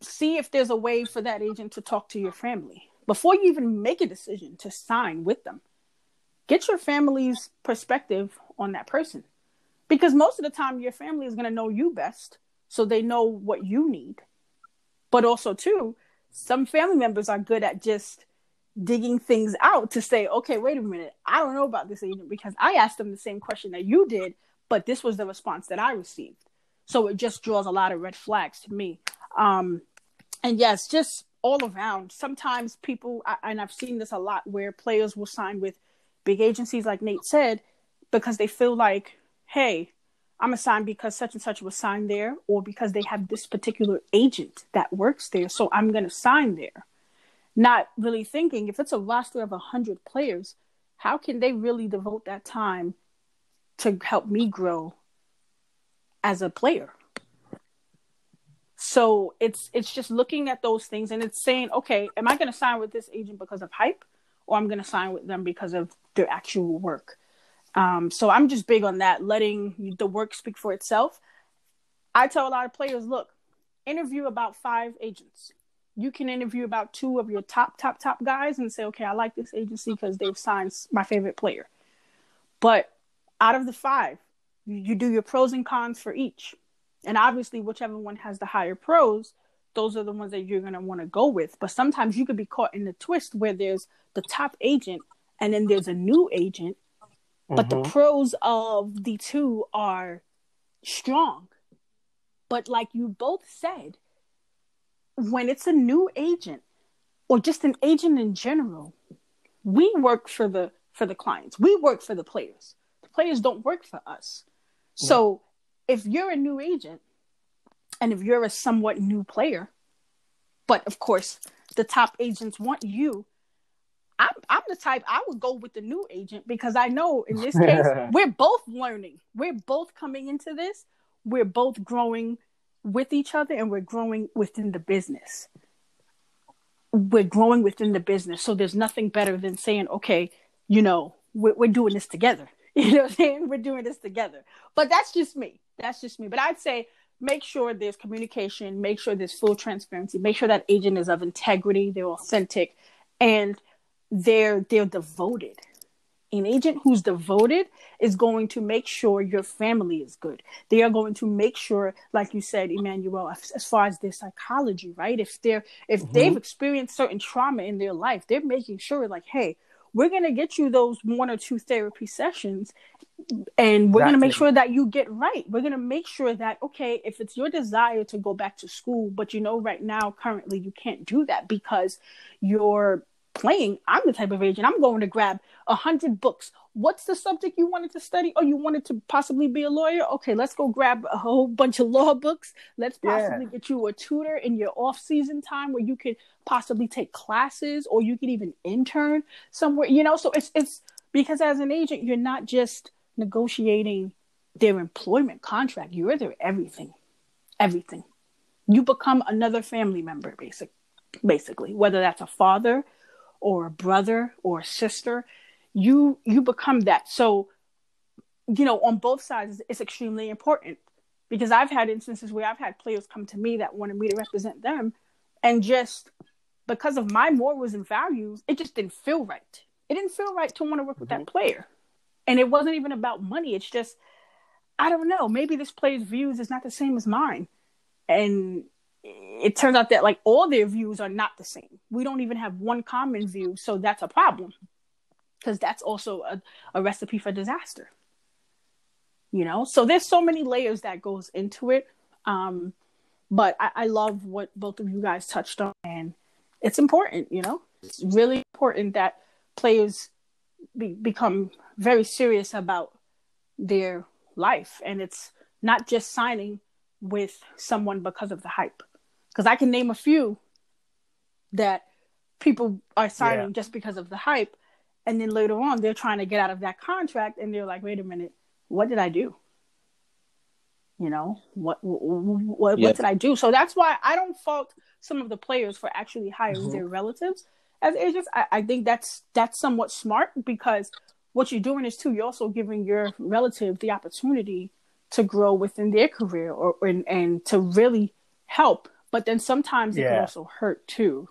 see if there's a way for that agent to talk to your family before you even make a decision to sign with them. Get your family's perspective on that person. Because most of the time your family is going to know you best so they know what you need. But also too some family members are good at just digging things out to say okay wait a minute. I don't know about this agent because i asked them the same question that you did but this was the response that i received. So it just draws a lot of red flags to me. Um and yes just all around. Sometimes people and i've seen this a lot where players will sign with big agencies like nate said because they feel like hey i'm assigned because such and such was signed there or because they have this particular agent that works there so i'm going to sign there. Not really thinking if it's a roster of 100 players how can they really devote that time to help me grow as a player so it's it's just looking at those things and it's saying okay am i going to sign with this agent because of hype or i'm going to sign with them because of their actual work? Um, so i'm just big on that letting the work speak for itself. I tell a lot of players look interview about five agents. You can interview about two of your top top top guys and say okay i like this agency because they've signed my favorite player. But out of the five you, you do your pros and cons for each and obviously whichever one has the higher pros those are the ones that you're going to want to go with. But sometimes you could be caught in the twist where there's the top agent and then there's a new agent, but Mhm. the pros of the two are strong. But like you both said, when it's a new agent or just an agent in general, we work for the for the clients. We work for the players. The players don't work for us. So if you're a new agent and if you're a somewhat new player, but of course the top agents want you, I'm I'm the type I would go with the new agent because I know in this case we're both learning. We're both coming into this. We're both growing with each other and we're growing within the business. We're growing within the business. So there's nothing better than saying, okay, you know, we're, we're doing this together. You know what I'm saying? We're doing this together. But that's just me. That's just me. But I'd say make sure there's communication, make sure there's full transparency, make sure that agent is of integrity, they're authentic, and they're they're devoted. An agent who's devoted is going to make sure your family is good. They are going to make sure, like you said, Emmanuel, as, far as their psychology, right? If they're if Mhm. they've experienced certain trauma in their life, they're making sure, like, hey, we're gonna get you those one or two therapy sessions and we're going to make sure that you get right. We're going to make sure that okay if it's your desire to go back to school but you know right now currently you can't do that because you're playing i'm the type of agent i'm going to grab a hundred books. What's the subject you wanted to study? Oh you wanted to possibly be a lawyer? Okay let's go grab a whole bunch of law books. Let's Yeah. possibly get you a tutor in your off season time where you could possibly take classes or you could even intern somewhere you know? So it's it's because as an agent you're not just negotiating their employment contract. You're their everything everything. You become another family member basic basically whether that's a father or a brother or a sister you you become that. So you know on both sides it's extremely important because i've had instances where i've had players come to me that wanted me to represent them and just because of my morals and values it just didn't feel right. It didn't feel right to want to work with that mm-hmm. player. And it wasn't even about money. It's just i don't know. Maybe this player's views is not the same as mine. And it turns out that like all their views are not the same. We don't even have one common view so that's a problem because that's also a, a recipe for disaster you know? So there's so many layers that goes into it um but I, I love what both of you guys touched on and it's important you know? It's really important that players be, become very serious about their life and it's not just signing with someone because of the hype because i can name a few that people are signing Yeah. just because of the hype and then later on they're trying to get out of that contract and they're like wait a minute what did i do you know what what, what, Yeah. what did i do so that's why i don't fault some of the players for actually hiring Mhm. their relatives as agents I, I think that's that's somewhat smart because what you're doing is too you're also giving your relative the opportunity to grow within their career or and, and to really help but then sometimes it can also hurt too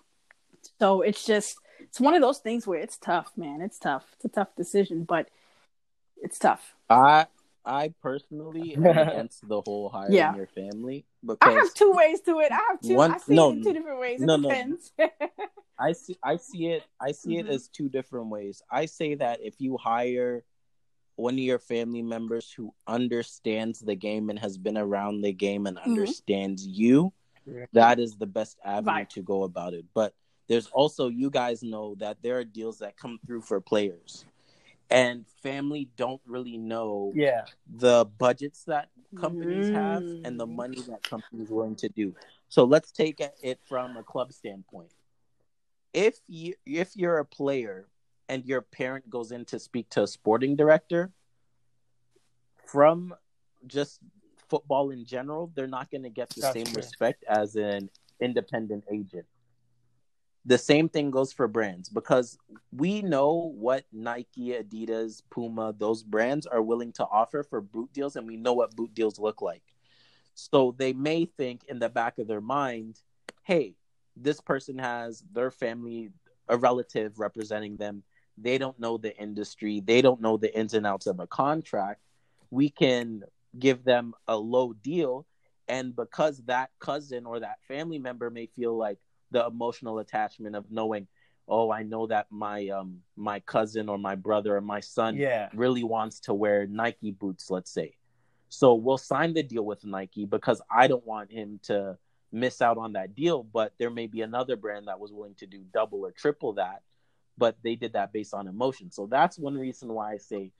so it's just it's one of those things where it's tough man it's tough it's a tough decision but it's tough I I personally am against the whole hiring Yeah. your family because i have two ways to it i have two One- i see no, it in two different ways it no, no. I see I see it I see it Mhm. as two different ways. I say that if you hire one of your family members who understands the game and has been around the game and Mm-hmm. understands you, Yeah. That is the best avenue Right. to go about it. But there's also you guys know that there are deals that come through for players. And family don't really know Yeah. the budgets that companies have and the Mm. money that companies willing to do. So let's take it from a club standpoint. If you if you're a player and your parent goes in to speak to a sporting director from just football in general, they're not going to get the That's same true. respect as an independent agent. The same thing goes for brands because we know what Nike, Adidas, Puma, those brands are willing to offer for boot deals, and we know what boot deals look like. So they may think in the back of their mind, hey, this person has their family, a relative representing them. They don't know the industry, they don't know the ins and outs of a contract. We can give them a low deal. And because that cousin or that family member may feel like the emotional attachment of knowing oh i know that my um my cousin or my brother or my son Yeah. really wants to wear nike boots let's say. So we'll sign the deal with nike because i don't want him to miss out on that deal. But there may be another brand that was willing to do double or triple that but they did that based on emotion. So that's one reason why i say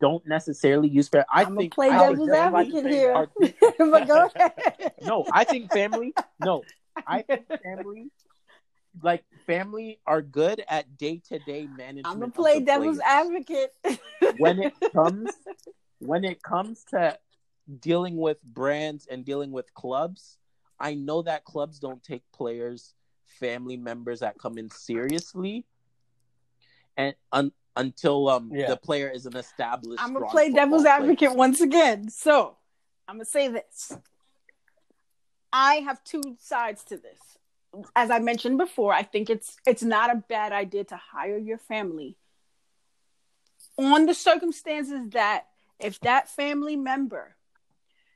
don't necessarily use fair i I'm think play devil's would just like to advocate here. but go ahead. no, I think family. No, I think family. Like family are good at day to day management. I'm gonna play devil's advocate. when it comes when it comes to dealing with brands and dealing with clubs. I know that clubs don't take players, family members that come in seriously, and un, until um Yeah. the player is an established. I'm gonna play devil's player. advocate once again. So I'm gonna say this. I have two sides to this. As I mentioned before, I think it's it's not a bad idea to hire your family on the circumstances that if that family member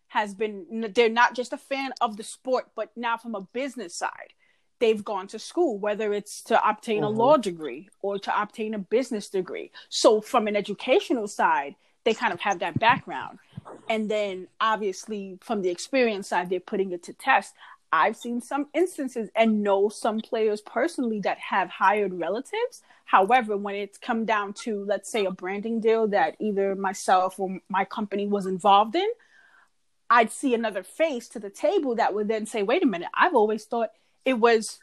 has been they're not just a fan of the sport but now from a business side they've gone to school whether it's to obtain a Mhm. law degree or to obtain a business degree. So from an educational side they kind of have that background. And then obviously from the experience side they're putting it to test. I've seen some instances and know some players personally that have hired relatives. However when it's come down to let's say a branding deal that either myself or my company was involved in i'd see another face to the table that would then say wait a minute. I've always thought it was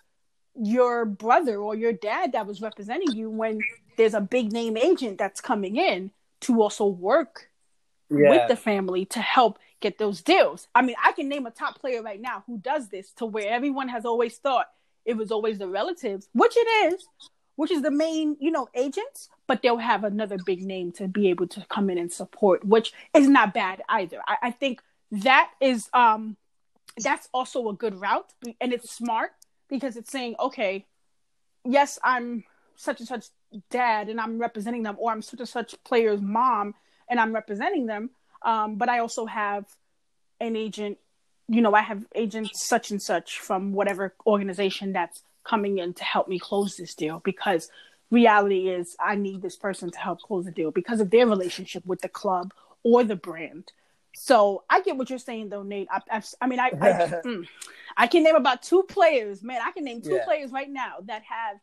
your brother or your dad that was representing you when there's a big name agent that's coming in to also work with the family to help get those deals. I mean, I can name a top player right now who does this to where everyone has always thought it was always the relatives, which it is, which is the main, you know, agents, but they'll have another big name to be able to come in and support, which is not bad either. I, I think that is um that's also a good route and it's smart because it's saying, okay, yes, I'm such and such dad and I'm representing them, or I'm such and such player's mom and I'm representing them. Um, but I also have an agent, you know, I have agents such and such from whatever organization that's coming in to help me close this deal because reality is I need this person to help close the deal because of their relationship with the club or the brand. So I get what you're saying though, Nate. I, I, I mean, I, I, mm, I can name about two players, man. I can name two Yeah. players right now that have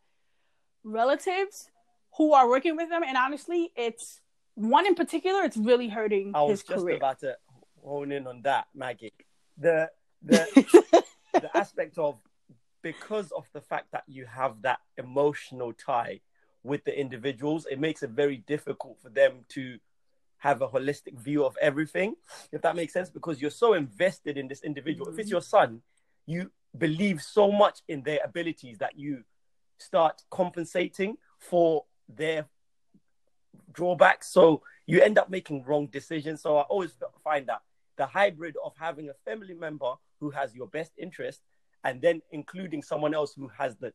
relatives who are working with them, and honestly, it's one in particular. It's really hurting I was just career. about to hone in on that, Maggie. The the the aspect of because of the fact that you have that emotional tie with the individuals, it makes it very difficult for them to have a holistic view of everything, if that makes sense, because you're so invested in this individual. If it's mm-hmm. your son, you believe so much in their abilities that you start compensating for their drawbacks. So you end up making wrong decisions. So I always find that the hybrid of having a family member who has your best interest and then including someone else who has the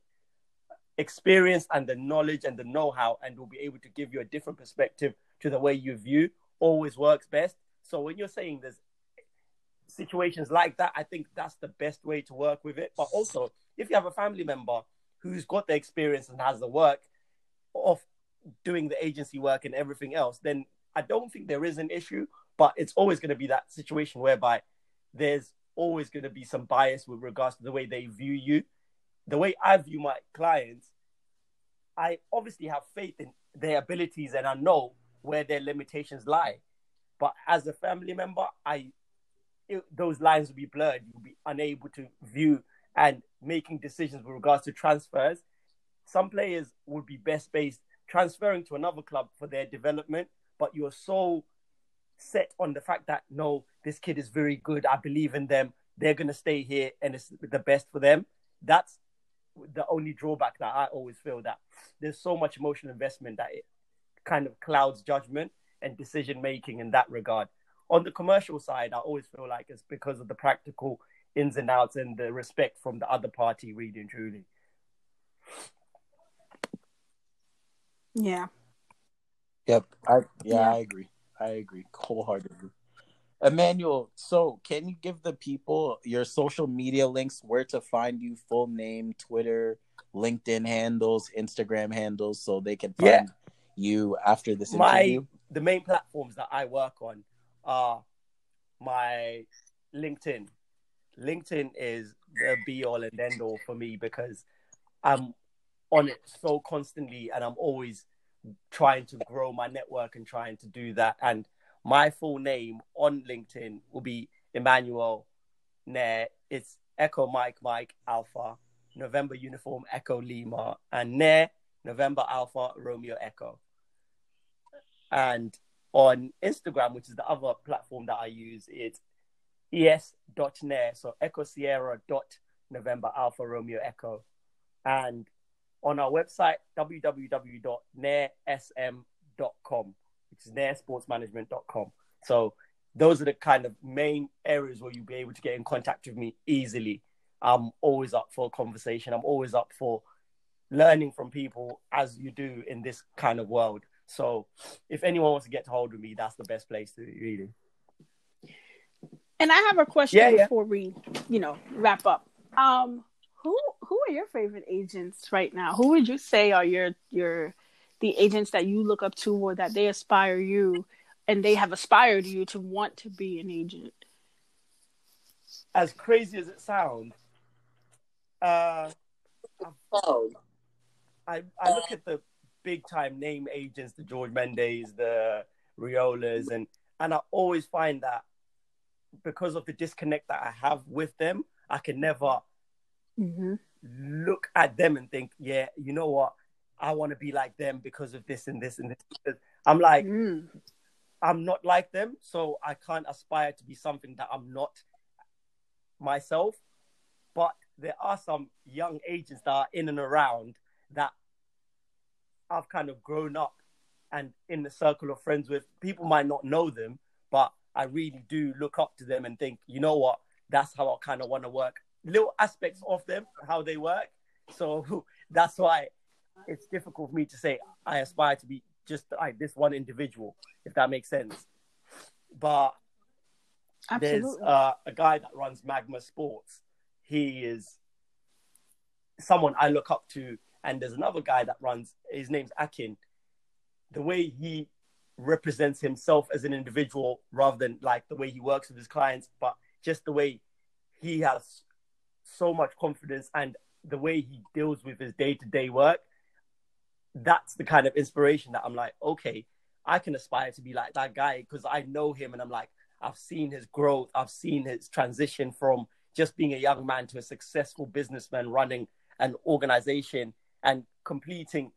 experience and the knowledge and the know-how and will be able to give you a different perspective to the way you view always works best. So when you're saying there's situations like that i think that's the best way to work with it. But also if you have a family member who's got the experience and has the work of doing the agency work and everything else then i don't think there is an issue. But it's always going to be that situation whereby there's always going to be some bias with regards to the way they view you. The way I view my clients, I obviously have faith in their abilities and I know where their limitations lie. But as a family member, I it, those lines will be blurred. You'll be unable to view and making decisions with regards to transfers. Some players would be best based transferring to another club for their development, but you're so set on the fact that no, this kid is very good. I believe in them. They're gonna stay here, and it's the best for them. That's the only drawback that I always feel that there's so much emotional investment that it kind of clouds judgment and decision making in that regard. On the commercial side, I always feel like it's because of the practical ins and outs and the respect from the other party, really and truly. yeah. Yep. I, yeah, Yeah. I agree. I agree wholeheartedly. Emmanuel, so can you give the people your social media links, where to find you, full name, Twitter, LinkedIn handles, Instagram handles, so they can find Yeah. You after this my interview? the main platforms that I work on are my LinkedIn. LinkedIn is the be all and end all for me because I'm on it so constantly and I'm always trying to grow my network and trying to do that. And my full name on LinkedIn will be Emmanuel Nare. It's Echo Mike Mike Alpha, November Uniform Echo Lima, and Nare November Alpha Romeo Echo. And on Instagram, which is the other platform that I use, it's es.nare, so Echo Sierra dot November Alpha Romeo Echo. And on our website, www.naresm.com, which is naresportsmanagement.com. So those are the kind of main areas where you'll be able to get in contact with me easily. I'm always up for a conversation. I'm always up for learning from people as you do in this kind of world. So if anyone wants to get to hold of me, that's the best place to really. And I have a question Yeah, yeah. before we, you know, wrap up. Um, who who are your favorite agents right now? Who would you say are your your the agents that you look up to or that they aspire you and they have aspired you to want to be an agent? As crazy as it sounds, uh, I I look at the big time name agents, the George Mendes, the Raiolas, and and I always find that because of the disconnect that I have with them, I can never Mm-hmm. look at them and think, yeah, you know what, I want to be like them because of this and this and this. I'm like, Mm. I'm not like them, so I can't aspire to be something that I'm not myself. But there are some young agents that are in and around that I've kind of grown up and in the circle of friends with. People might not know them, but I really do look up to them and think, you know what, that's how I kind of want to work. Little aspects of them, how they work. So that's why it's difficult for me to say I aspire to be just like this one individual, if that makes sense. But there's uh, a guy that runs Magma Sports. He is someone I look up to, and there's another guy that runs. His name's Akin. The way he represents himself as an individual, rather than like the way he works with his clients, but just the way he has so much confidence and the way he deals with his day-to-day work. That's the kind of inspiration that I'm like, okay, I can aspire to be like that guy because I know him and I'm like, I've seen his growth, I've seen his transition from just being a young man to a successful businessman running an organization and completing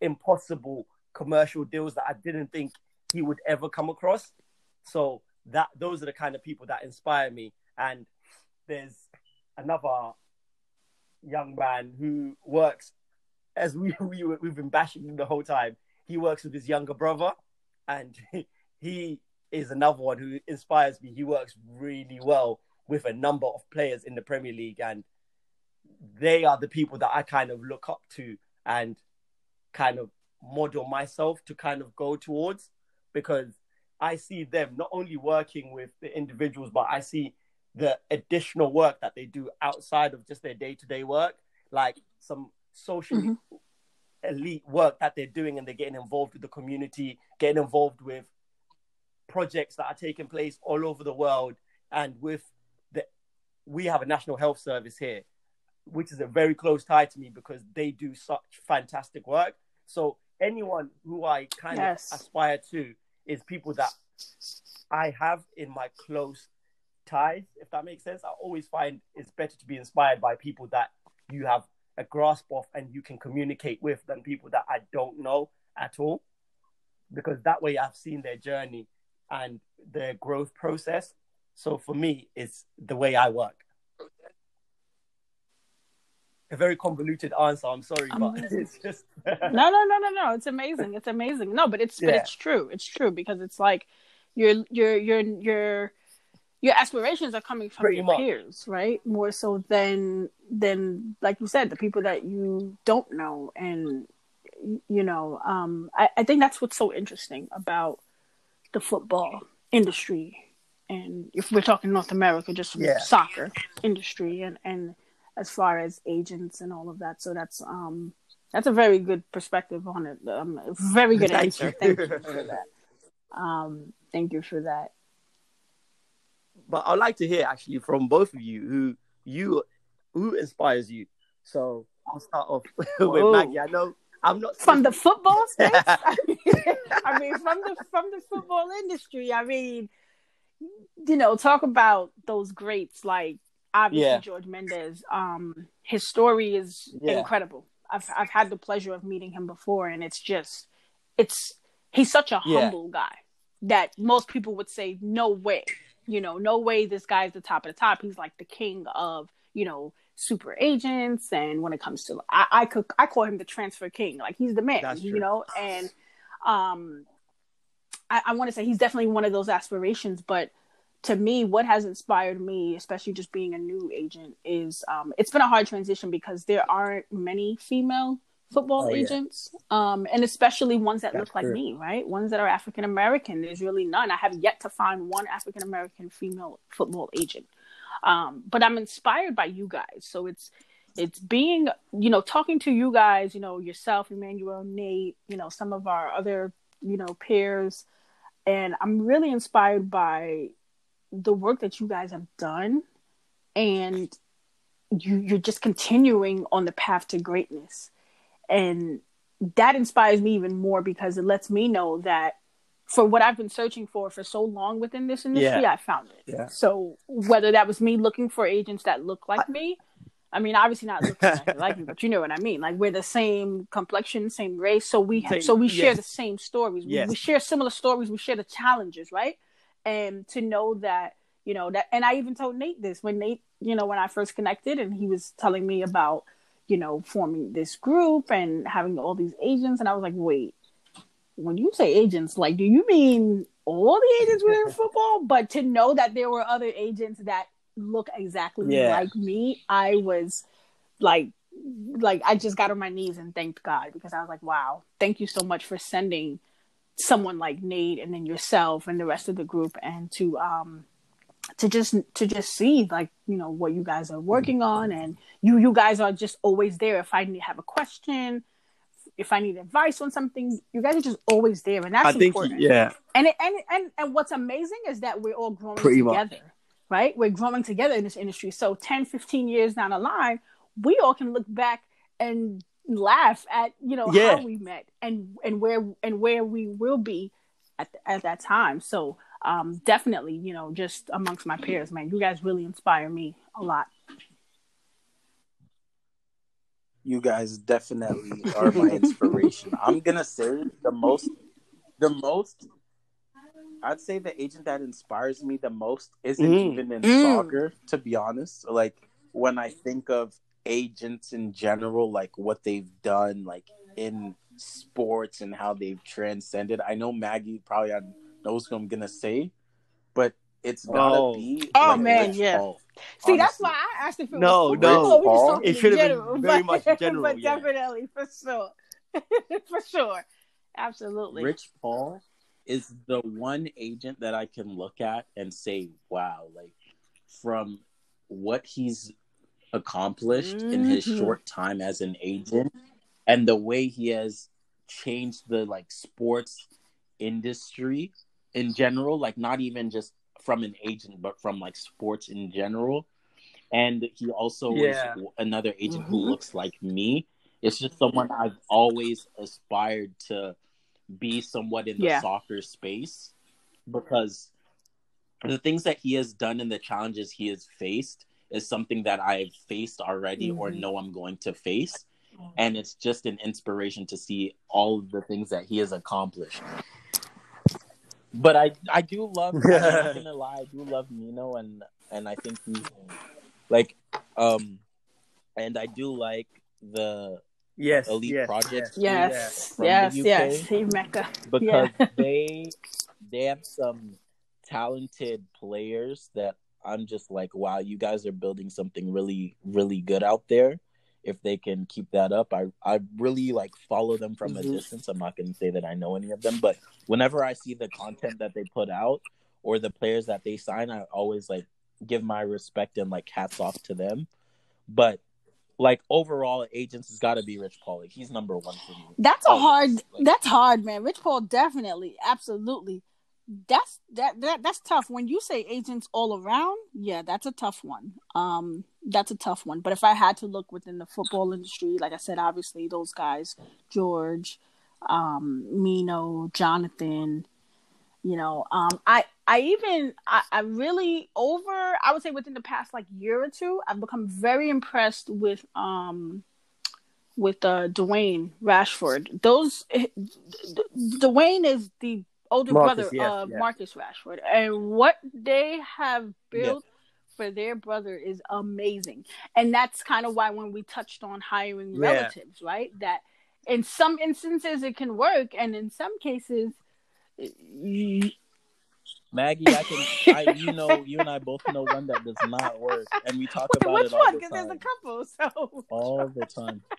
impossible commercial deals that I didn't think he would ever come across. So that those are the kind of people that inspire me. And there's another young man who works as we, we we've been bashing him the whole time. He works with his younger brother, and he is another one who inspires me. He works really well with a number of players in the Premier League, and they are the people that I kind of look up to and kind of model myself to kind of go towards because I see them not only working with the individuals, but I see the additional work that they do outside of just their day to day work, like some socially mm-hmm. elite work that they're doing, and they're getting involved with the community, getting involved with projects that are taking place all over the world, and with the we have a national health service here, which is a very close tie to me because they do such fantastic work. So anyone who I kind Yes. of aspire to is people that I have in my close ties, if that makes sense. I always find it's better to be inspired by people that you have a grasp of and you can communicate with than people that I don't know at all. Because that way I've seen their journey and their growth process. So for me, it's the way I work. A very convoluted answer. I'm sorry, but it's just no, no, no, no, no. It's amazing. It's amazing. No, but it's but it's true. It's true because it's like your your your your your aspirations are coming from Pretty your much. peers, right? More so than than like you said, the people that you don't know, and you know, um, I, I think that's what's so interesting about the football industry and if we're talking North America, just Yeah. soccer industry and and as far as agents and all of that. So that's um that's a very good perspective on it. Um, very good Thank answer. you. Thank you for that. Um, thank you for that. but I'd like to hear actually from both of you who you who inspires you. So I'll start off with. Maggie. I know I'm not From the football space, I mean, from the from the football industry. I mean, you know, talk about those greats like obviously Yeah. George Mendes. Um, his story is Yeah. incredible. I've I've had the pleasure of meeting him before, and it's just it's he's such a Yeah. humble guy that most people would say no way, you know, no way this guy's the top of the top. He's like the king of you know super agents, and when it comes to I, I could I call him the transfer king. Like he's the man, That's you true. know, and um, I, I want to say he's definitely one of those aspirations, but to me, what has inspired me, especially just being a new agent, is um, it's been a hard transition because there aren't many female football Oh, yeah. agents, um, and especially ones that That's look like true. me, right? Ones that are African American. There's really none. I have yet to find one African American female football agent, um, but I'm inspired by you guys. So it's it's being you know talking to you guys, you know yourself, Emmanuel, Nate, you know some of our other you know peers, and I'm really inspired by the work that you guys have done and you you're just continuing on the path to greatness and that inspires me even more because it lets me know that for what I've been searching for for so long within this industry, Yeah. I found it. Yeah. So whether that was me looking for agents that look like me, I mean, obviously not looking like me, but you know what I mean. Like we're the same complexion, same race, so we Same- so we share yes. the same stories. We, we share similar stories. We share the challenges, right? And to know that you know that, and I even told Nate this when Nate, you know, when I first connected, and he was telling me about you know forming this group and having all these agents, and I was like, wait, when you say agents, like, do you mean all the agents within football? But to know that there were other agents that look exactly Yeah. like me, I was like, like I just got on my knees and thanked God because I was like, wow, thank you so much for sending someone like Nate and then yourself and the rest of the group and to um to just to just see like you know what you guys are working on and you you guys are just always there. If I need have a question if I need advice on something you guys are just always there and that's I think important. yeah. and it, and and and what's amazing is that we're all growing Pretty much. together right? We're growing together in this industry. So 10 15 years down the line we all can look back and laugh at you know Yeah. how we met and and where and where we will be at at that time so um definitely you know just amongst my peers man you guys really inspire me a lot You guys definitely are my inspiration. I'm gonna say the most, the most. I'd say the agent that inspires me the most isn't Mm. even in Mm. soccer, to be honest. Like when I think of agents in general, like what they've done, like in sports and how they've transcended. I know Maggie probably knows who I'm gonna say, but it's gotta Oh. be. Oh, like man, Rich yeah. Paul, see that's why i asked if it No, was no. football or we just Paul. talking It should have been very but- much general, but yeah. definitely for sure for sure absolutely Rich Paul is the one agent that I can look at and say, wow, like from what he's accomplished in his Mhm. short time as an agent and the way he has changed the like sports industry in general, like not even just from an agent, but from like sports in general. And he also Yeah. is another agent who Mhm. looks like me. It's just someone I've always aspired to be somewhat in the Yeah. soccer space because the things that he has done and the challenges he has faced is something that I've faced already or Mhm. know I'm going to face. And it's just an inspiration to see all of the things that he has accomplished. But I I do love I'm not gonna lie, I do love Mino and and I think he's like um and I do like the Yes. Elite yes, Project. yes. yes from yes the UK. yes hey mecca because Yeah. they they have some talented players that I'm just like, wow, you guys are building something really, really good out there. If they can keep that up, I I really like follow them from a Mhm. distance. I'm not going to say that I know any of them, but whenever I see the content that they put out or the players that they sign, I always like give my respect and like hats off to them. But like overall, agents has got to be Rich Paul. Like, he's number one for me. That's a hard. Like- That's hard, man. Rich Paul definitely, absolutely. That's that that that's tough. When you say agents all around, yeah, that's a tough one. Um, that's a tough one. But if I had to look within the football industry, like I said, obviously those guys, George, um, Mino, Jonathan, you know, um, I I even I, I really over I would say within the past like year or two, I've become very impressed with um with uh Dwayne Rashford. Those D- Dwayne is the older Marcus, brother yeah, of yeah. Marcus Rashford, and what they have built for their brother is amazing. And that's kind of why when we touched on hiring Yeah. relatives, right? That in some instances it can work, and in some cases. y- Maggie, I can, I, you know, you and I both know one that does not work, and we talk about Which it all one? the Because there's a couple. So All the time.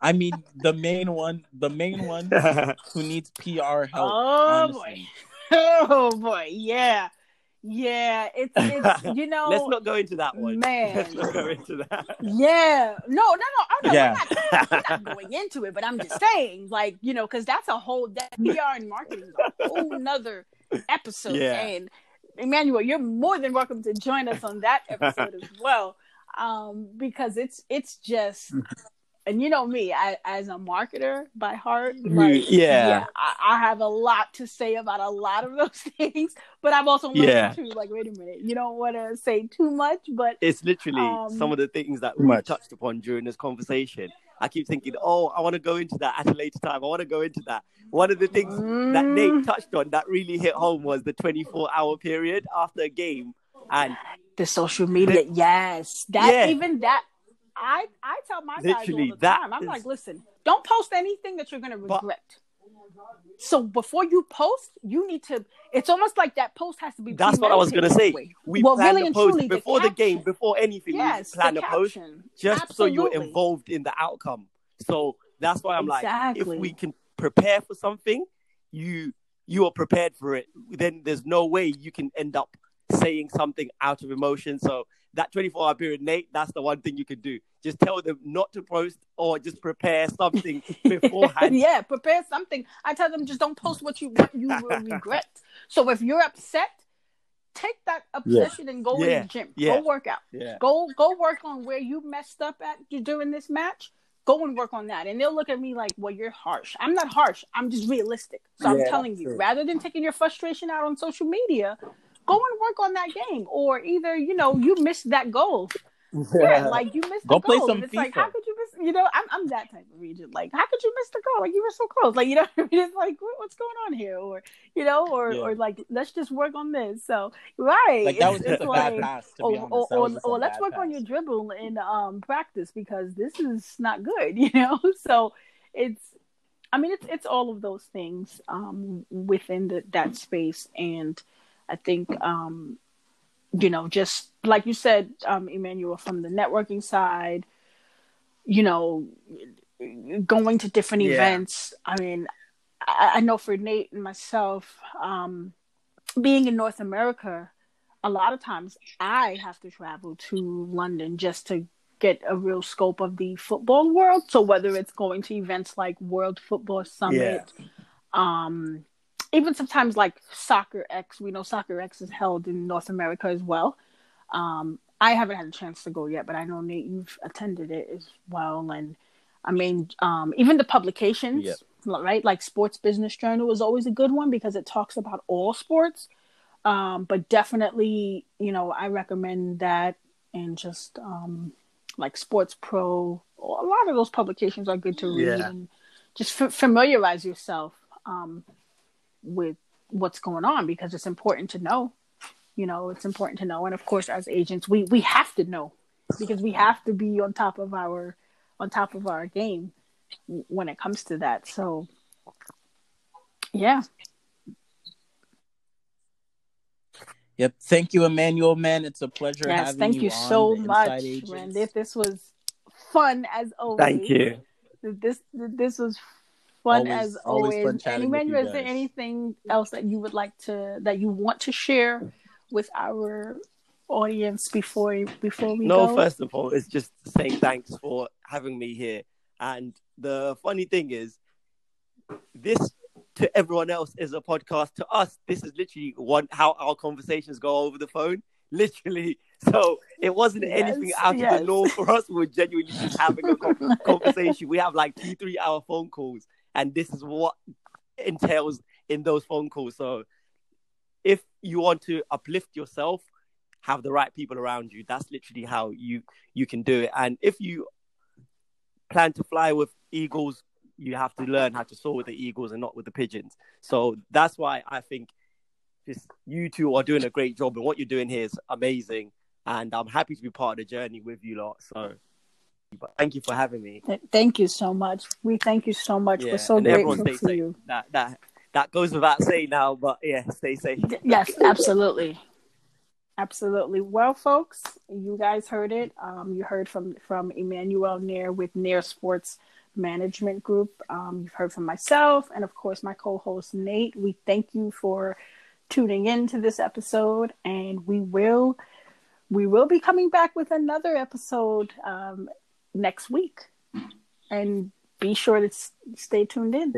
I mean, the main one, the main one who needs PR help. Oh boy. Oh boy, yeah, yeah. It's it's you know, Let's not go into that one. man. Let's not go into that. yeah. No, no, no. Oh, no Yeah. we're, not, we're not going into it, but I'm just saying, like you know, because that's a whole that PR and marketing is a whole nother episode. Yeah. And Emmanuel, you're more than welcome to join us on that episode as well, um, because it's it's just. And you know me, I, as a marketer by heart, like Yeah. I, I have a lot to say about a lot of those things, but I've also Yeah. too. Like, wait a minute, you don't want to say too much, but It's literally Um, some of the things that we much. touched upon during this conversation. I keep thinking, oh, I want to go into that at a later time. I want to go into that. One of the things that Mm, Nate touched on that really hit home was the 24 hour period after a game. And the social media, yes, that Yeah. even that. I I tell my guys all Literally, the that time. I'm is- like, listen, don't post anything that you're gonna But- regret. so before you post, you need to. It's almost like that post has to be. that's what I was going to say. We Well, planned really the post truly, before the, game, caption. before anything. Yes, we planned the a post just so you're involved in the outcome. So that's why I'm like, if we can prepare for something, you you are prepared for it. Then there's no way you can end up saying something out of emotion. So that 24 hour period, Nate, that's the one thing you can do. Just tell them not to post or just prepare something beforehand. yeah, prepare something. I tell them just don't post what you what you will regret. So if you're upset, take that obsession and go Yeah, in the gym. yeah. Go work out. Yeah. Go go work on where you messed up at during this match. Go and work on that. And they'll look at me like, well, you're harsh. I'm not harsh. I'm just realistic. So I'm telling you, it. rather than taking your frustration out on social media, go and work on that game. Or either, you know, you missed that goal. Yeah, like you missed Go the play goal. some and it's like, how could you miss? You know, I'm I'm that type of region. Like, how could you miss the goal? Like you were so close. Like you know, what I mean? it's like what, what's going on here? Or you know, or Yeah. or like let's just work on this. So right, Like that was it's, just it's a like, bad pass. To or be honest, or, That or, was just a or let's bad work on your dribble in um practice because this is not good. You know, so it's. I mean, it's it's all of those things um, within the, that space, and I think um, you know, just like you said, um, Emmanuel, from the networking side, you know, going to different Yeah. events. I mean, I, I know for Nate and myself, um, being in North America, a lot of times I have to travel to London just to get a real scope of the football world. So whether it's going to events like World Football Summit, um, even sometimes like Soccerex, we know Soccerex is held in North America as well. Um, I haven't had a chance to go yet, but I know Nate, you've attended it as well. And I mean, um, even the publications, Yep. right? Like Sports Business Journal is always a good one because it talks about all sports. Um, but definitely, you know, I recommend that and just um, like SportsPro. A lot of those publications are good to read Yeah. and just f- familiarize yourself um, with what's going on because it's important to know. You know, it's important to know, and of course, as agents, we we have to know because we have to be on top of our on top of our game when it comes to that. So, yeah, Yep. Thank you, Emmanuel. Man, it's a pleasure yes, having thank you, you on so much, Inside Agents. This was fun as always. Thank you. This this was fun Always- as always always. fun and Emmanuel, is there anything else that you would like to that you want to share with our audience before before we no, go? first of all, it's just saying thanks for having me here. And the funny thing is, this to everyone else is a podcast. To us, this is literally one how our conversations go over the phone. Literally, so it wasn't Yes, anything out of the norm for us. We were genuinely just having a conversation. We have like two, three hour phone calls, and this is what entails in those phone calls. So, if you want to uplift yourself, have the right people around you. That's literally how you you can do it. And if you plan to fly with eagles, you have to learn how to soar with the eagles and not with the pigeons. So that's why I think just you two are doing a great job, and what you're doing here is amazing. And I'm happy to be part of the journey with you lot. So, but thank you for having me. Thank you so much. We thank you so much. Yeah, We're so grateful for safe. you. That that that goes without saying now, but yeah, stay safe. Yes, absolutely. Absolutely. Well, folks, you guys heard it. Um, you heard from from Emmanuel Nare with Nare Sports Management Group. Um, you've heard from myself and, of course, my co-host Nate. We thank you for tuning in to this episode, and we will we will be coming back with another episode um, next week. And be sure to stay tuned in.